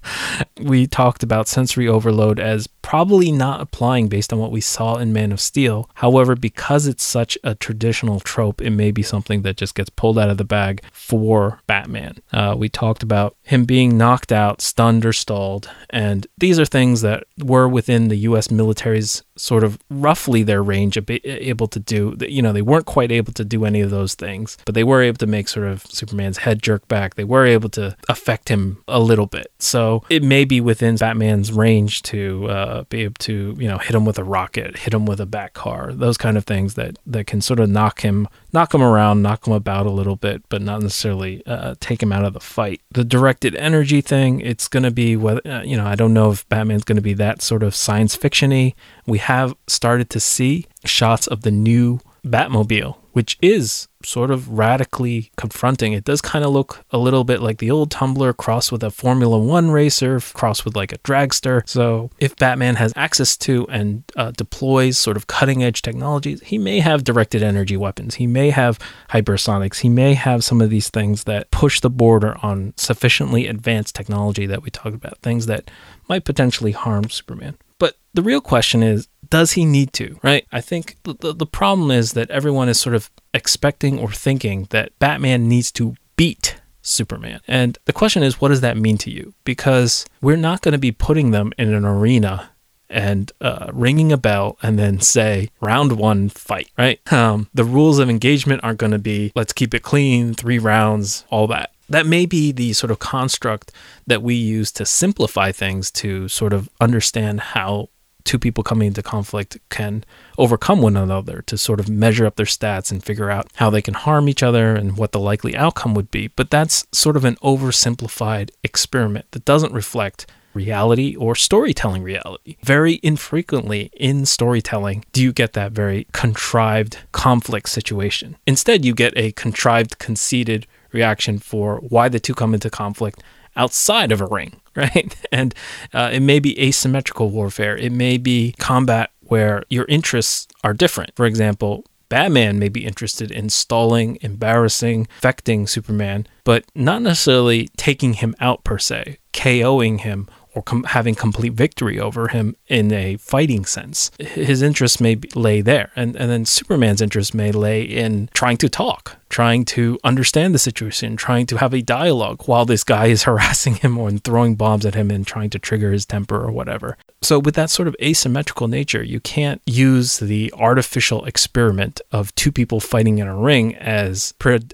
S1: *laughs* we talked about sensory overload as probably not applying based on what we saw in Man of Steel. However, because it's such a traditional trope, it may be something that just gets pulled out of the bag for Batman. Uh, we talked about him being knocked out, stunned, or stalled and these are things that were within the US military's sort of roughly their range of able to do. You know, they weren't quite able to do any of those things, but they were able to make sort of Superman's head jerk back. They were able to affect him a little bit. So it may be within Batman's range to uh, be able to, you know, hit him with a rocket, hit him with a bat car, those kind of things that, that can sort of knock him, knock him around, knock him about a little bit, but not necessarily uh, take him out of the fight. The directed energy thing, it's going to be whether, uh, you know, I don't know if Batman's going to be that sort of science fictiony. We have started to see shots of the new Batmobile, which is sort of radically confronting. It does kind of look a little bit like the old Tumbler crossed with a Formula One racer, crossed with like a dragster. So, if Batman has access to and uh, deploys sort of cutting edge technologies, he may have directed energy weapons. He may have hypersonics. He may have some of these things that push the border on sufficiently advanced technology that we talked about, things that might potentially harm Superman. But the real question is does he need to, right? I think the, the, problem is that everyone is sort of expecting or thinking that Batman needs to beat Superman. And the question is, what does that mean to you? Because we're not going to be putting them in an arena and uh, ringing a bell and then say round one fight right um, the rules of engagement aren't going to be let's keep it clean three rounds all that that may be the sort of construct that we use to simplify things to sort of understand how two people coming into conflict can overcome one another to sort of measure up their stats and figure out how they can harm each other and what the likely outcome would be. But that's sort of an oversimplified experiment that doesn't reflect reality or storytelling reality. Very infrequently in storytelling do you get that very contrived conflict situation. Instead, you get a contrived, conceited reaction for why the two come into conflict outside of a ring, *laughs* right? And uh, it may be asymmetrical warfare, it may be combat where your interests are different. For example, Batman may be interested in stalling, embarrassing, affecting Superman, but not necessarily taking him out per se, KOing him, or com- having complete victory over him in a fighting sense. His interest may be, lay there. And, and then Superman's interest may lay in trying to talk, trying to understand the situation, trying to have a dialogue while this guy is *laughs* harassing him or throwing bombs at him and trying to trigger his temper or whatever. So, with that sort of asymmetrical nature, you can't use the artificial experiment of two people fighting in a ring as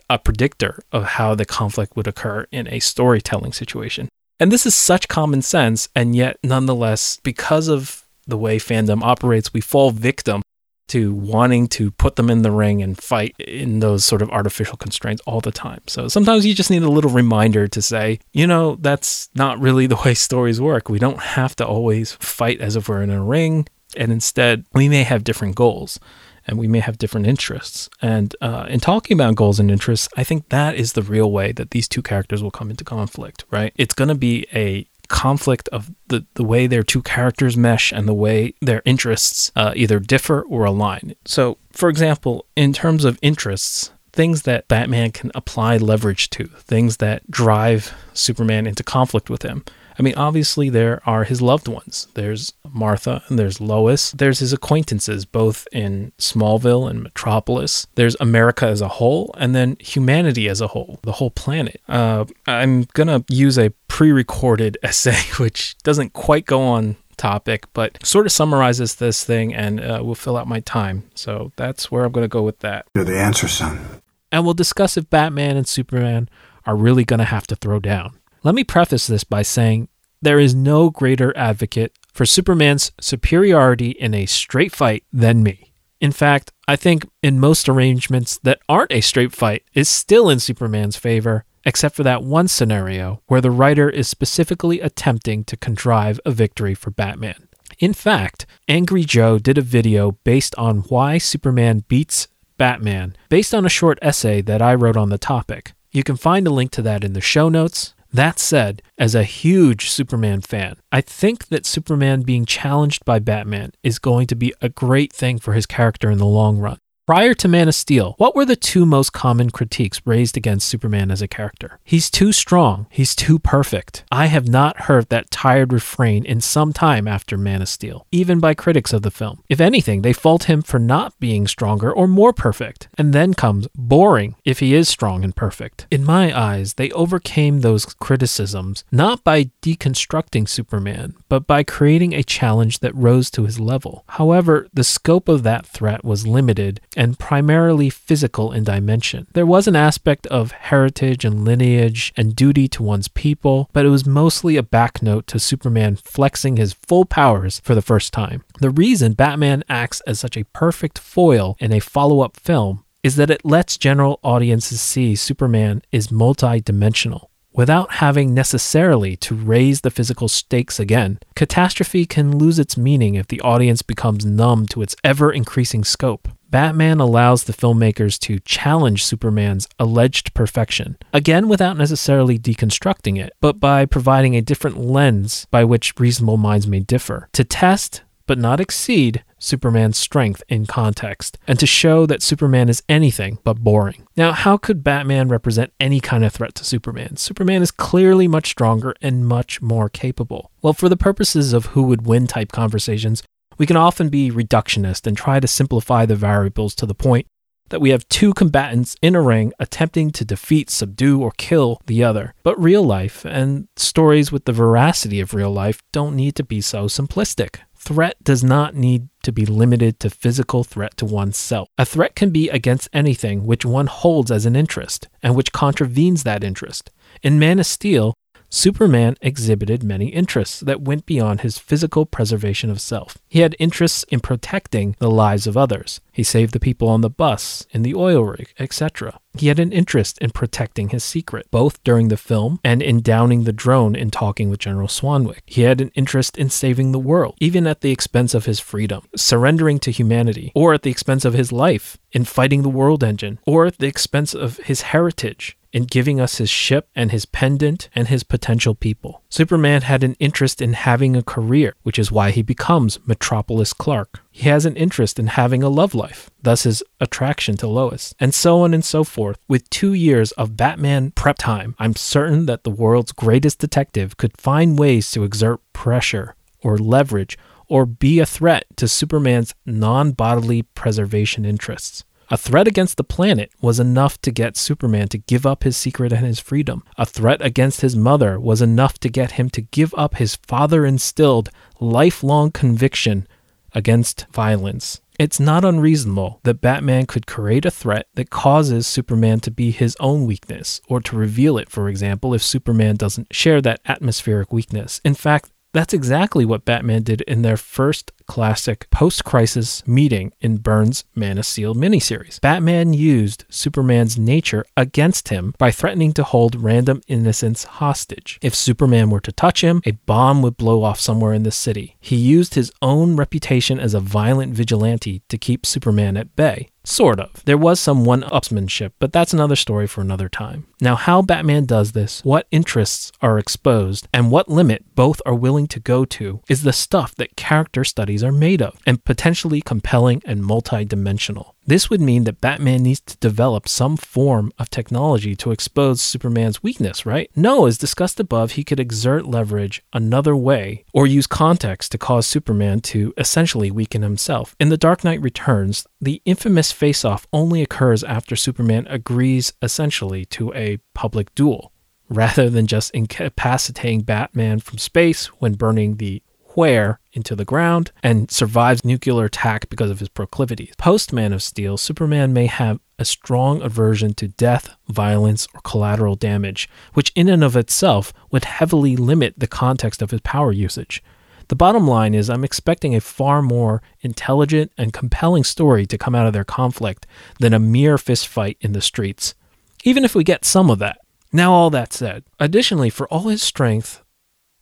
S1: a predictor of how the conflict would occur in a storytelling situation. And this is such common sense, and yet, nonetheless, because of the way fandom operates, we fall victim to wanting to put them in the ring and fight in those sort of artificial constraints all the time. So sometimes you just need a little reminder to say, you know, that's not really the way stories work. We don't have to always fight as if we're in a ring, and instead, we may have different goals and we may have different interests. And uh, in talking about goals and interests, I think that is the real way that these two characters will come into conflict, right? It's going to be a conflict of the, the way their two characters mesh and the way their interests uh, either differ or align. So, for example, in terms of interests, things that Batman can apply leverage to, things that drive Superman into conflict with him. I mean, obviously, there are his loved ones. There's Martha and there's Lois. There's his acquaintances, both in Smallville and Metropolis. There's America as a whole, and then humanity as a whole, the whole planet. Uh, I'm going to use a pre recorded *laughs* essay, which doesn't quite go on topic, but sort of summarizes this thing and uh, will fill out my time. So that's where I'm going to go with that.
S2: You're the answer, son.
S1: And we'll discuss if Batman and Superman are really going to have to throw down. Let me preface this by saying there is no greater advocate for Superman's superiority in a straight fight than me. In fact, I think in most arrangements that aren't a straight fight is still in Superman's favor, except for that one scenario where the writer is specifically attempting to contrive a victory for Batman. In fact, Angry Joe did a video based on why Superman beats Batman, based on a short essay that I wrote on the topic. You can find a link to that in the show notes. That said, as a huge Superman fan, I think that Superman being challenged by Batman is going to be a great thing for his character in the long run. Prior to Man of Steel, what were the two most common critiques raised against Superman as a character? He's too strong. He's too perfect. I have not heard that tired refrain in some time after Man of Steel, even by critics of the film. If anything, they fault him for not being stronger or more perfect. And then comes boring if he is strong and perfect. In my eyes, they overcame those criticisms not by deconstructing Superman, but by creating a challenge that rose to his level. However, the scope of that threat was limited and primarily physical in dimension. There was an aspect of heritage and lineage and duty to one's people, but it was mostly a backnote to Superman flexing his full powers for the first time. The reason Batman acts as such a perfect foil in a follow up film is that it lets general audiences see Superman is multi-dimensional without having necessarily to raise the physical stakes again. Catastrophe can lose its meaning if the audience becomes numb to its ever increasing scope. Batman allows the filmmakers to challenge Superman's alleged perfection, again without necessarily deconstructing it, but by providing a different lens by which reasonable minds may differ, to test, but not exceed, Superman's strength in context, and to show that Superman is anything but boring. Now, how could Batman represent any kind of threat to Superman? Superman is clearly much stronger and much more capable. Well, for the purposes of who would win type conversations, we can often be reductionist and try to simplify the variables to the point that we have two combatants in a ring attempting to defeat, subdue, or kill the other. But real life and stories with the veracity of real life don't need to be so simplistic. Threat does not need to be limited to physical threat to oneself. A threat can be against anything which one holds as an interest and which contravenes that interest. In Man of Steel, Superman exhibited many interests that went beyond his physical preservation of self. He had interests in protecting the lives of others. He saved the people on the bus, in the oil rig, etc. He had an interest in protecting his secret, both during the film and in downing the drone in talking with General Swanwick. He had an interest in saving the world, even at the expense of his freedom, surrendering to humanity, or at the expense of his life, in fighting the world engine, or at the expense of his heritage in giving us his ship and his pendant and his potential people. Superman had an interest in having a career, which is why he becomes Metropolis Clark. He has an interest in having a love life, thus his attraction to Lois, and so on and so forth. With two years of Batman prep time, I'm certain that the world's greatest detective could find ways to exert pressure or leverage or be a threat to Superman's non bodily preservation interests. A threat against the planet was enough to get Superman to give up his secret and his freedom. A threat against his mother was enough to get him to give up his father instilled lifelong conviction against violence. It's not unreasonable that Batman could create a threat that causes Superman to be his own weakness, or to reveal it, for example, if Superman doesn't share that atmospheric weakness. In fact, that's exactly what Batman did in their first classic post crisis meeting in Byrne's Man of Steel miniseries. Batman used Superman's nature against him by threatening to hold random innocents hostage. If Superman were to touch him, a bomb would blow off somewhere in the city. He used his own reputation as a violent vigilante to keep Superman at bay. Sort of. There was some one upsmanship, but that's another story for another time. Now, how Batman does this, what interests are exposed, and what limit both are willing to go to is the stuff that character studies are made of, and potentially compelling and multidimensional. This would mean that Batman needs to develop some form of technology to expose Superman's weakness, right? No, as discussed above, he could exert leverage another way or use context to cause Superman to essentially weaken himself. In The Dark Knight Returns, the infamous face off only occurs after Superman agrees essentially to a public duel. Rather than just incapacitating Batman from space when burning the where into the ground and survives nuclear attack because of his proclivities. Post Man of Steel, Superman may have a strong aversion to death, violence, or collateral damage, which in and of itself would heavily limit the context of his power usage. The bottom line is, I'm expecting a far more intelligent and compelling story to come out of their conflict than a mere fistfight in the streets, even if we get some of that. Now, all that said, additionally, for all his strength,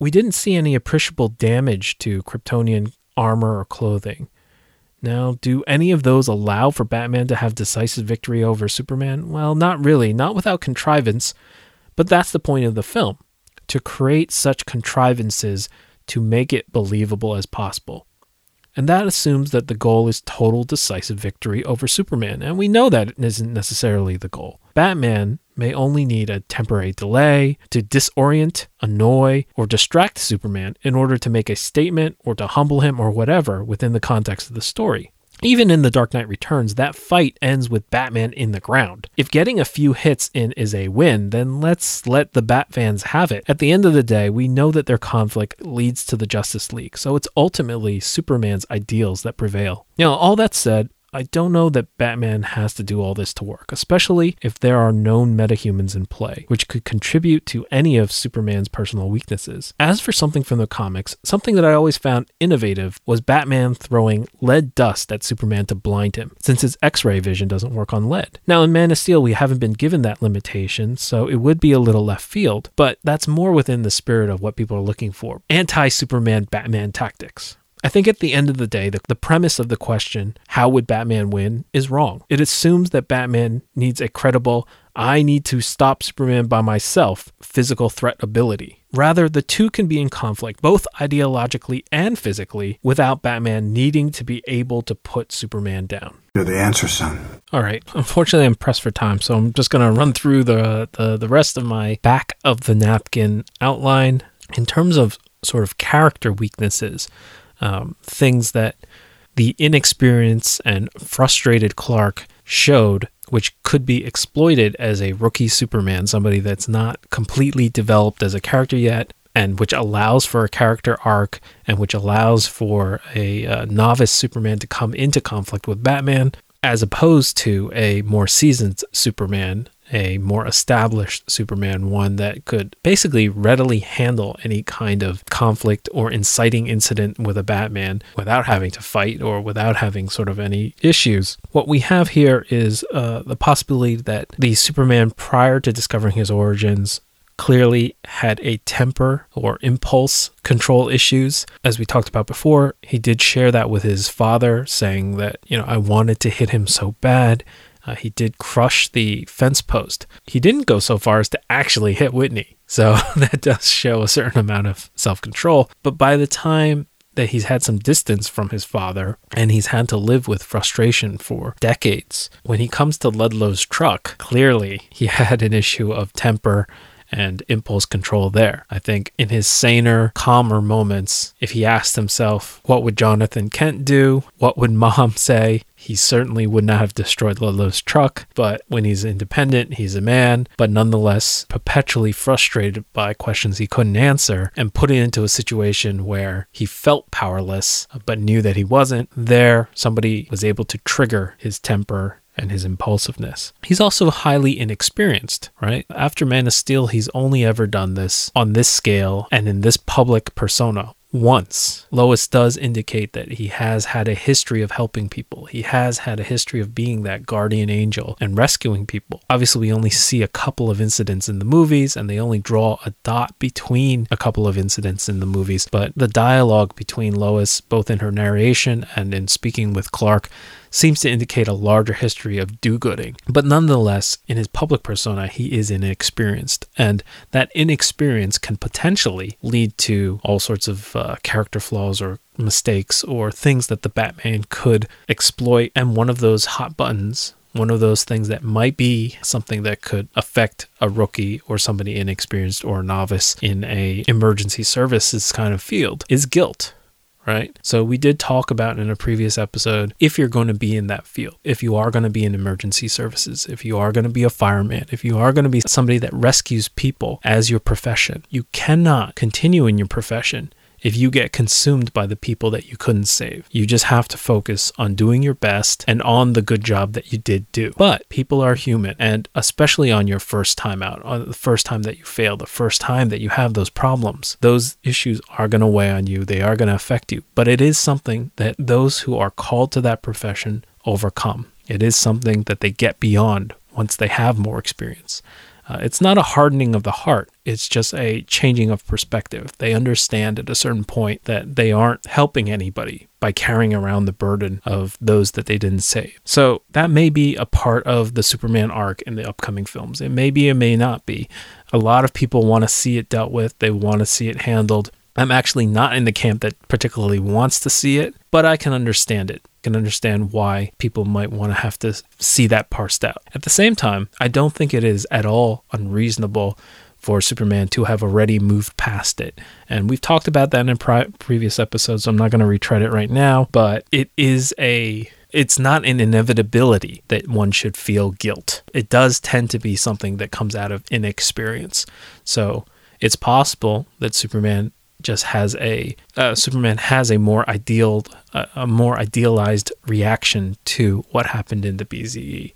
S1: we didn't see any appreciable damage to Kryptonian armor or clothing. Now, do any of those allow for Batman to have decisive victory over Superman? Well, not really, not without contrivance, but that's the point of the film to create such contrivances to make it believable as possible. And that assumes that the goal is total decisive victory over Superman, and we know that isn't necessarily the goal. Batman may only need a temporary delay to disorient, annoy, or distract Superman in order to make a statement or to humble him or whatever within the context of the story. Even in The Dark Knight Returns, that fight ends with Batman in the ground. If getting a few hits in is a win, then let's let the Bat fans have it. At the end of the day, we know that their conflict leads to the Justice League, so it's ultimately Superman's ideals that prevail. Now, all that said, I don't know that Batman has to do all this to work, especially if there are known metahumans in play, which could contribute to any of Superman's personal weaknesses. As for something from the comics, something that I always found innovative was Batman throwing lead dust at Superman to blind him, since his X ray vision doesn't work on lead. Now, in Man of Steel, we haven't been given that limitation, so it would be a little left field, but that's more within the spirit of what people are looking for anti Superman Batman tactics. I think at the end of the day, the, the premise of the question, how would Batman win, is wrong. It assumes that Batman needs a credible, I need to stop Superman by myself physical threat ability. Rather, the two can be in conflict, both ideologically and physically, without Batman needing to be able to put Superman down.
S5: You're the answer, son.
S1: All right. Unfortunately, I'm pressed for time, so I'm just going to run through the, the, the rest of my back of the napkin outline. In terms of sort of character weaknesses, um, things that the inexperienced and frustrated Clark showed, which could be exploited as a rookie Superman, somebody that's not completely developed as a character yet, and which allows for a character arc and which allows for a uh, novice Superman to come into conflict with Batman. as opposed to a more seasoned Superman, a more established Superman, one that could basically readily handle any kind of conflict or inciting incident with a Batman without having to fight or without having sort of any issues. What we have here is uh, the possibility that the Superman prior to discovering his origins clearly had a temper or impulse control issues. As we talked about before, he did share that with his father, saying that, you know, I wanted to hit him so bad. Uh, he did crush the fence post. He didn't go so far as to actually hit Whitney. So *laughs* that does show a certain amount of self control. But by the time that he's had some distance from his father and he's had to live with frustration for decades, when he comes to Ludlow's truck, clearly he *laughs* had an issue of temper and impulse control there. I think in his saner, calmer moments, if he asked himself, what would Jonathan Kent do? What would *laughs* mom say? He certainly would not have destroyed Ludlow's truck, but when he's independent, he's a man, but nonetheless perpetually frustrated by questions he couldn't answer and put into a situation where he felt powerless uh, but knew that he wasn't. There, somebody was able to trigger his temper and his impulsiveness. He's also highly inexperienced, right? After Man of Steel, he's only ever done this on this scale and in this public persona once. Lois does indicate that he has had a history of helping people. He has had a history of being that guardian angel and rescuing people. Obviously, we only see a couple of incidents in the movies and they only draw a dot between a couple of incidents in the movies, but the dialogue between Lois, both in her narration and in speaking with Clark, seems to indicate a larger history of do gooding. But nonetheless, in his public persona, he is inexperienced. And that inexperience can potentially lead to all sorts of uh, character flaws or mistakes or things that the Batman could exploit. And one of those hot buttons one of those things that might be something that could affect a rookie or somebody inexperienced or a novice in a emergency services kind of field is guilt right? So we did talk about in a previous episode if you're going to be in that field, if you are going to be in emergency services, if you are going to be a fireman, if you are going to be somebody that rescues people as your profession, you cannot continue in your profession if you get consumed by the people that you couldn't save. You just have to focus on doing your best and on the good job that you did do. But people are human, and especially on your first time out, on the first time that you fail, the first time that you have those problems, those issues are going to weigh on you. They are going to affect you. But it is something that those who are called to that profession overcome. It is something that they get beyond once they have more experience. Uh, it's not a hardening of the heart, it's just a changing of perspective. They understand at a certain point that they aren't helping anybody by carrying around the burden of those that they didn't save. So that may be a part of the Superman arc in the upcoming films. It may be, it may not be. A lot of people want to see it dealt with, they want to see it handled. I'm actually not in the camp that particularly wants to see it, but I can understand it. Can understand why people might want to have to see that parsed out. At the same time, I don't think it is at all unreasonable for Superman to have already moved past it. And we've talked about that in pri- previous episodes, so I'm not going to retread it right now, but it is a it's not an inevitability that one should feel guilt. It does tend to be something that comes out of inexperience. So it's possible that Superman just has a uh, Superman has a more ideal, uh, a more idealized reaction to what happened in the BZE,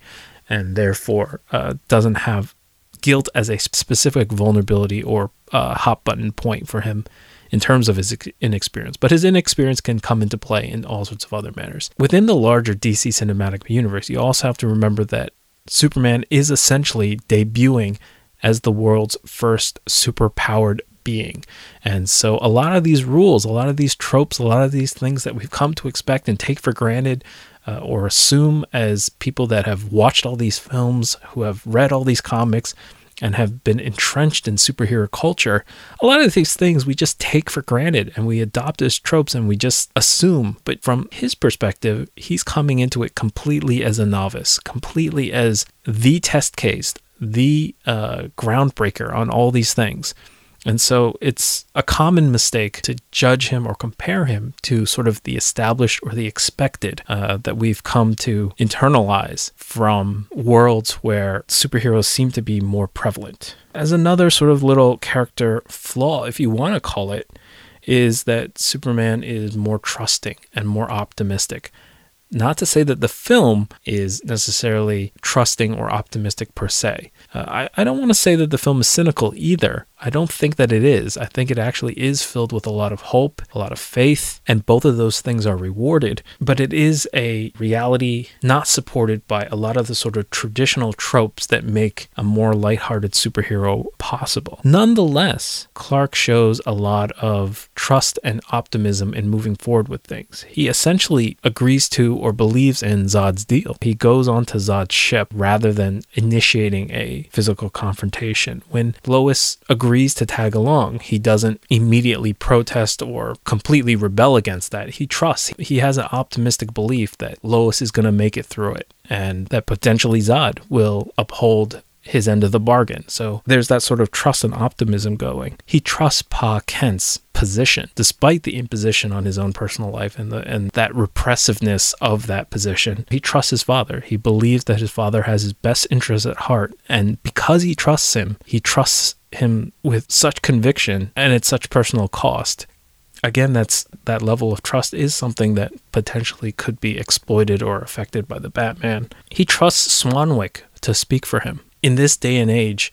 S1: and therefore uh, doesn't have guilt as a specific vulnerability or uh, hot button point for him in terms of his inexperience. But his inexperience can come into play in all sorts of other manners. Within the larger DC cinematic universe, you also have to remember that Superman is essentially debuting as the world's first super-powered being. And so a lot of these rules, a lot of these tropes, a lot of these things that we've come to expect and take for granted uh, or assume as people that have watched all these films, who have read all these comics, and have been entrenched in superhero culture, a lot of these things we just take for granted and we adopt as tropes and we just assume. But from his perspective, he's coming into it completely as a novice, completely as the test case, the uh, groundbreaker on all these things. And so it's a common mistake to judge him or compare him to sort of the established or the expected uh, that we've come to internalize from worlds where superheroes seem to be more prevalent. As another sort of little character flaw, if you want to call it, is that Superman is more trusting and more optimistic. Not to say that the film is necessarily trusting or optimistic per se. Uh, I, I don't want to say that the film is cynical either. I don't think that it is. I think it actually is filled with a lot of hope, a lot of faith, and both of those things are rewarded. But it is a reality not supported by a lot of the sort of traditional tropes that make a more lighthearted superhero possible. Nonetheless, Clark shows a lot of trust and optimism in moving forward with things. He essentially agrees to or believes in Zod's deal. He goes onto Zod's ship rather than initiating a physical confrontation. When Lois agrees to tag along. He doesn't immediately protest or completely rebel against that. He trusts. He has an optimistic belief that Lois is going to make it through it and that potentially Zod will uphold his end of the bargain. So there's that sort of trust and optimism going. He trusts Pa Kent's position, despite the imposition on his own personal life and the and that repressiveness of that position. He trusts his father. He believes that his father has his best interests at heart, and because he trusts him, he trusts him with such conviction and at such personal cost. Again, that's that level of trust is something that potentially could be exploited or affected by the Batman. He trusts Swanwick to speak for him. In this day and age,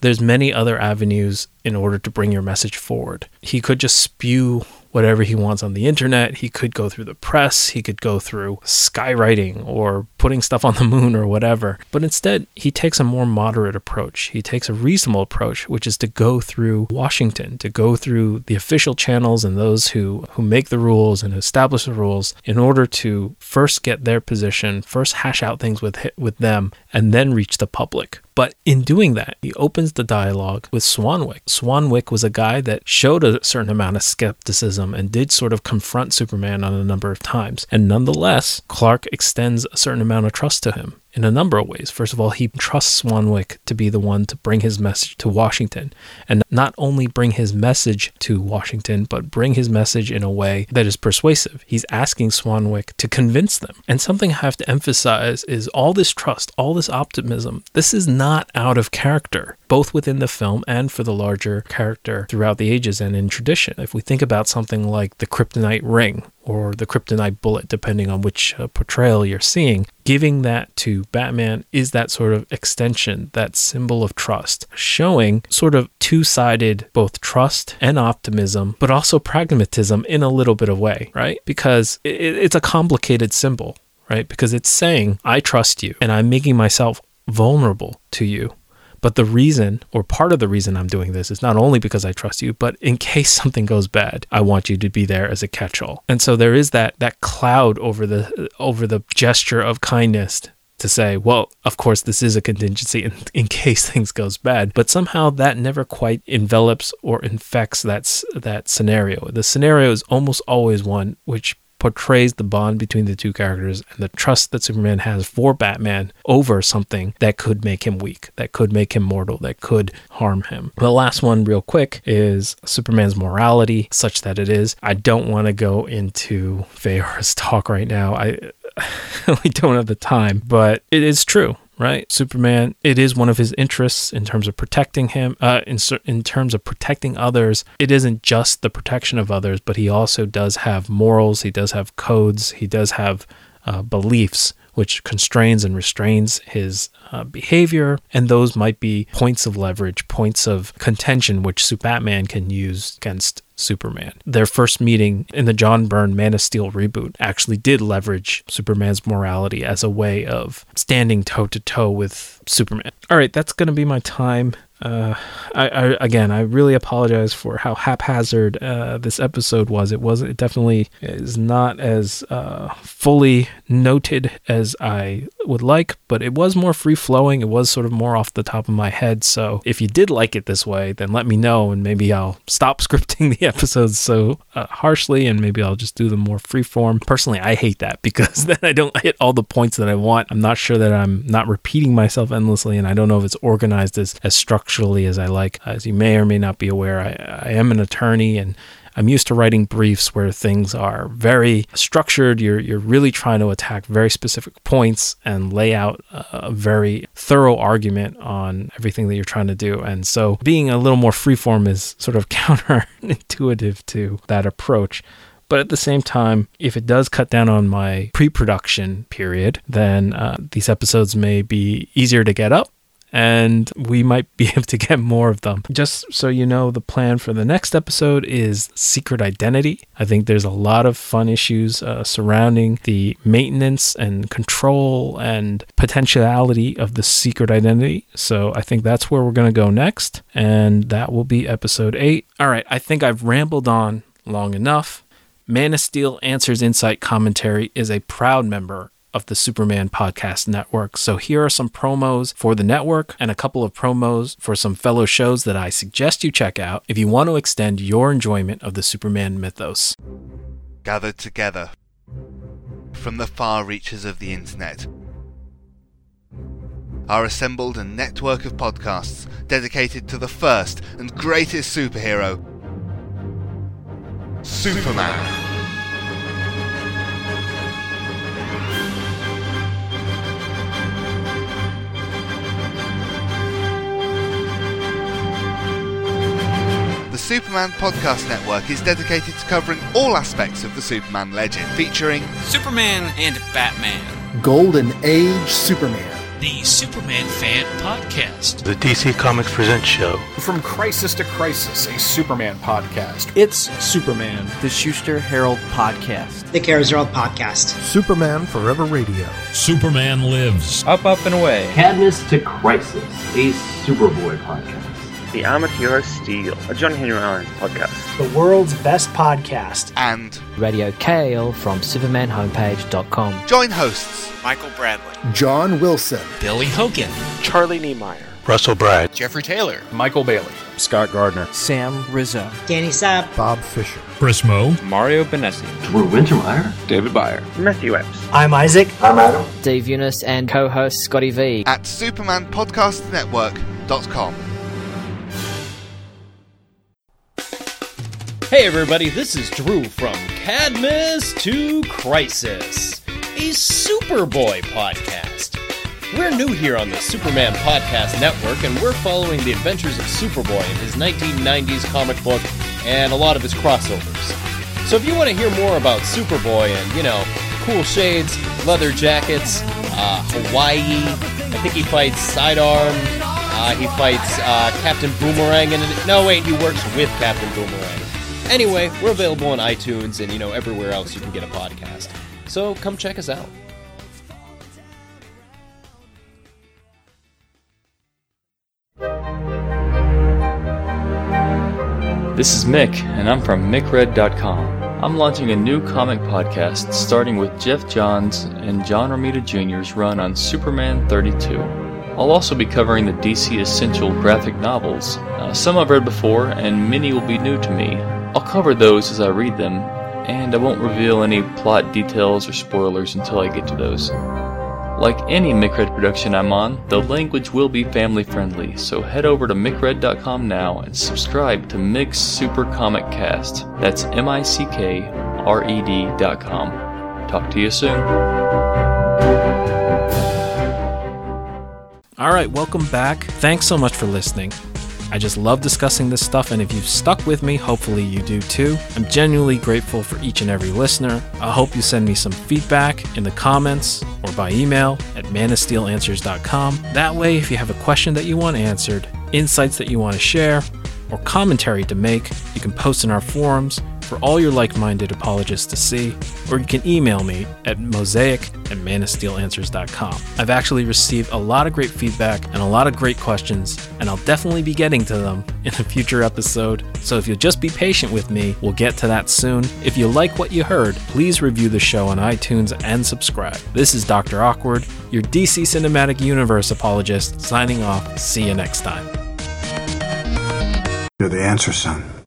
S1: there's many other avenues in order to bring your message forward. He could just spew whatever he wants on the internet. He could go through the press, he could go through skywriting or putting stuff on the moon or whatever. But instead, he takes a more moderate approach. He takes a reasonable approach, which is to go through Washington, to go through the official channels and those who, who make the rules and establish the rules in order to first get their position, first hash out things with with them, and then reach the public. But in doing that, he opens the dialogue with Swanwick. Swanwick was a guy that showed a certain amount of skepticism and did sort of confront Superman on a number of times. And nonetheless, Clark extends a certain amount of trust to him in a number of ways. First of all, he trusts Swanwick to be the one to bring his message to Washington, and not only bring his message to Washington, but bring his message in a way that is persuasive. He's asking Swanwick to convince them. And something I have to emphasize is all this trust, all this optimism, this is not out of character, both within the film and for the larger character throughout the ages and in tradition. If we think about something like the Kryptonite ring or the kryptonite bullet, depending on which uh, portrayal you're seeing. Giving that to Batman is that sort of extension, that symbol of trust, showing sort of two sided both trust and optimism, but also pragmatism in a little bit of way, right? Because it, it's a complicated symbol, right? Because it's saying, I trust you and I'm making myself vulnerable to you but the reason, or part of the reason I'm doing this, is not only because I trust you, but in *laughs* case something goes bad, I want you to be there as a catch-all. And so there is that that cloud over the over the gesture of kindness to say, well, of course, this is a contingency in, *laughs* in case things goes bad, but somehow that never quite envelops or infects that that scenario. The scenario is almost always one which portrays the bond between the two characters and the trust that Superman has for Batman over something that could make him weak, that could make him mortal, that could harm him. The last one, real quick, is Superman's morality, such that it is. I don't want to go into Faora's *laughs* talk right now. I *laughs* we don't have the time, but it is true right? Superman, it is one of his interests in terms of protecting him, uh, in, in terms of protecting others. It isn't just the protection of others, but he also does have morals, he does have codes, he does have uh, beliefs which constrains and restrains his uh, behavior. And those might be points of leverage, points of contention, which Batman can use against Superman. Their first meeting in the John Byrne Man of Steel reboot actually did leverage Superman's morality as a way of standing toe to toe with Superman. All right, that's going to be my time. Uh, I, I, again, I really apologize for how haphazard uh, this episode was. It was it definitely is not as uh, fully noted as I would like, but it was more free flowing. It was sort of more off the top of my head. So if you did like it this way, then let me know, and maybe I'll stop *laughs* scripting the episodes so uh, harshly, and maybe I'll just do them more free form. Personally, I hate that *laughs* because then I don't hit all the points that I want. I'm not sure that I'm not repeating myself endlessly, and I don't know if it's organized as as structurally as I like. As you may or may not be aware, I, I am an attorney and I'm used to writing briefs where things are very structured. You're you're really trying to attack very specific points and lay out a very thorough argument on everything that you're trying to do. And so being a little more freeform is sort of *laughs* counterintuitive to that approach. But at the same time, if it does cut down on my pre production period, then uh, these episodes may be easier to get up and we might be *laughs* able to get more of them. Just so you know, the plan for the next episode is secret identity. I think there's a lot of fun issues uh, surrounding the maintenance and control and potentiality of the secret identity. So I think that's where we're going to go next, and that will be episode eight. All right, I think I've rambled on long enough. Man of Steel Answers Insight Commentary is a proud member of the Superman Podcast Network. So here are some promos for the network and a couple of promos for some fellow shows that I suggest you check out if you want to extend your enjoyment of the Superman mythos.
S5: Gathered together from the far reaches of the internet are assembled a network of podcasts dedicated to the first and greatest superhero, Superman. The Superman Podcast Network is dedicated to covering all aspects of the Superman legend, featuring
S6: Superman and Batman,
S4: Golden Age Superman.
S7: the Superman Fan Podcast.
S2: The DC Comics Presents show.
S8: From Crisis to Crisis, a Superman podcast.
S9: It's Superman, the Schuster Herald podcast.
S10: The Kara Zor-El Podcast.
S11: Superman Forever Radio.
S7: Superman Lives.
S9: Up, up, and away.
S12: Cadmus to Crisis, a Superboy podcast.
S3: The Amateur Steel, a John Henry Irons podcast.
S10: The world's best podcast.
S5: and
S13: Radio Kale from SupermanHomepage.com.
S5: join hosts
S6: Michael Bradley,
S4: John Wilson.
S7: Billy Hogan.
S3: Charlie Niemeyer.
S2: Russell Brad.
S6: Jeffrey Taylor,
S8: Michael Bailey.
S11: Scott Gardner.
S9: Sam Rizzo.
S10: Danny Sapp.
S11: Bob Fisher.
S7: Prismo.
S9: Mario Benessi.
S12: Drew Wintermeyer.
S8: David Byer.
S3: Matthew Epps.
S10: I'm Isaac.
S13: Steve Eunice and co-host Scotty V.
S5: at supermanpodcastnetwork.com.
S14: Hey everybody, this is Drew from Cadmus to Crisis, a Superboy podcast. We're new here on the Superman Podcast Network, and we're following the adventures of Superboy in his 1990s comic book and a lot of his crossovers. So if you want to hear more about Superboy and, you know, cool shades, leather jackets, uh, Hawaii, I think he fights Sidearm, uh, he fights uh, Captain Boomerang, and no, wait, he works with Captain Boomerang. Anyway, we're available on iTunes and you know everywhere else you can get a podcast. So come check us out.
S15: This is Mick, and I'm from MickRed.com. I'm launching a new comic podcast starting with Geoff Johns and John Romita Jr.'s run on Superman 32. I'll also be covering the DC Essential graphic novels. Uh, some I've read before, and many will be new to me. I'll cover those as I read them, and I won't reveal any plot details or spoilers until I get to those. Like any MickRed production I'm on, the language will be family friendly, so head over to mickred.com now and subscribe to Mick's Super Comic Cast. That's M I C K R E D.com. Talk to you soon.
S1: All right, welcome back. Thanks so much for listening. I just love discussing this stuff, and if you've stuck with me, hopefully you do too. I'm genuinely grateful for each and every listener. I hope you send me some feedback in the comments or by email at manofsteelanswers.com. That way, if you have a question that you want answered, insights that you want to share, or commentary to make, you can post in our forums for all your like minded apologists to see, or you can email me at mosaic at manofsteelanswers.com. I've actually received a lot of great feedback and a lot of great questions, and I'll definitely be getting to them *laughs* in a future episode. So if you'll just be patient with me, we'll get to that soon. If you like what you heard, please review the show on iTunes and subscribe. This is Dr. Awkward, your DC Cinematic Universe apologist, signing off. See you next time.
S11: You're the answer, son.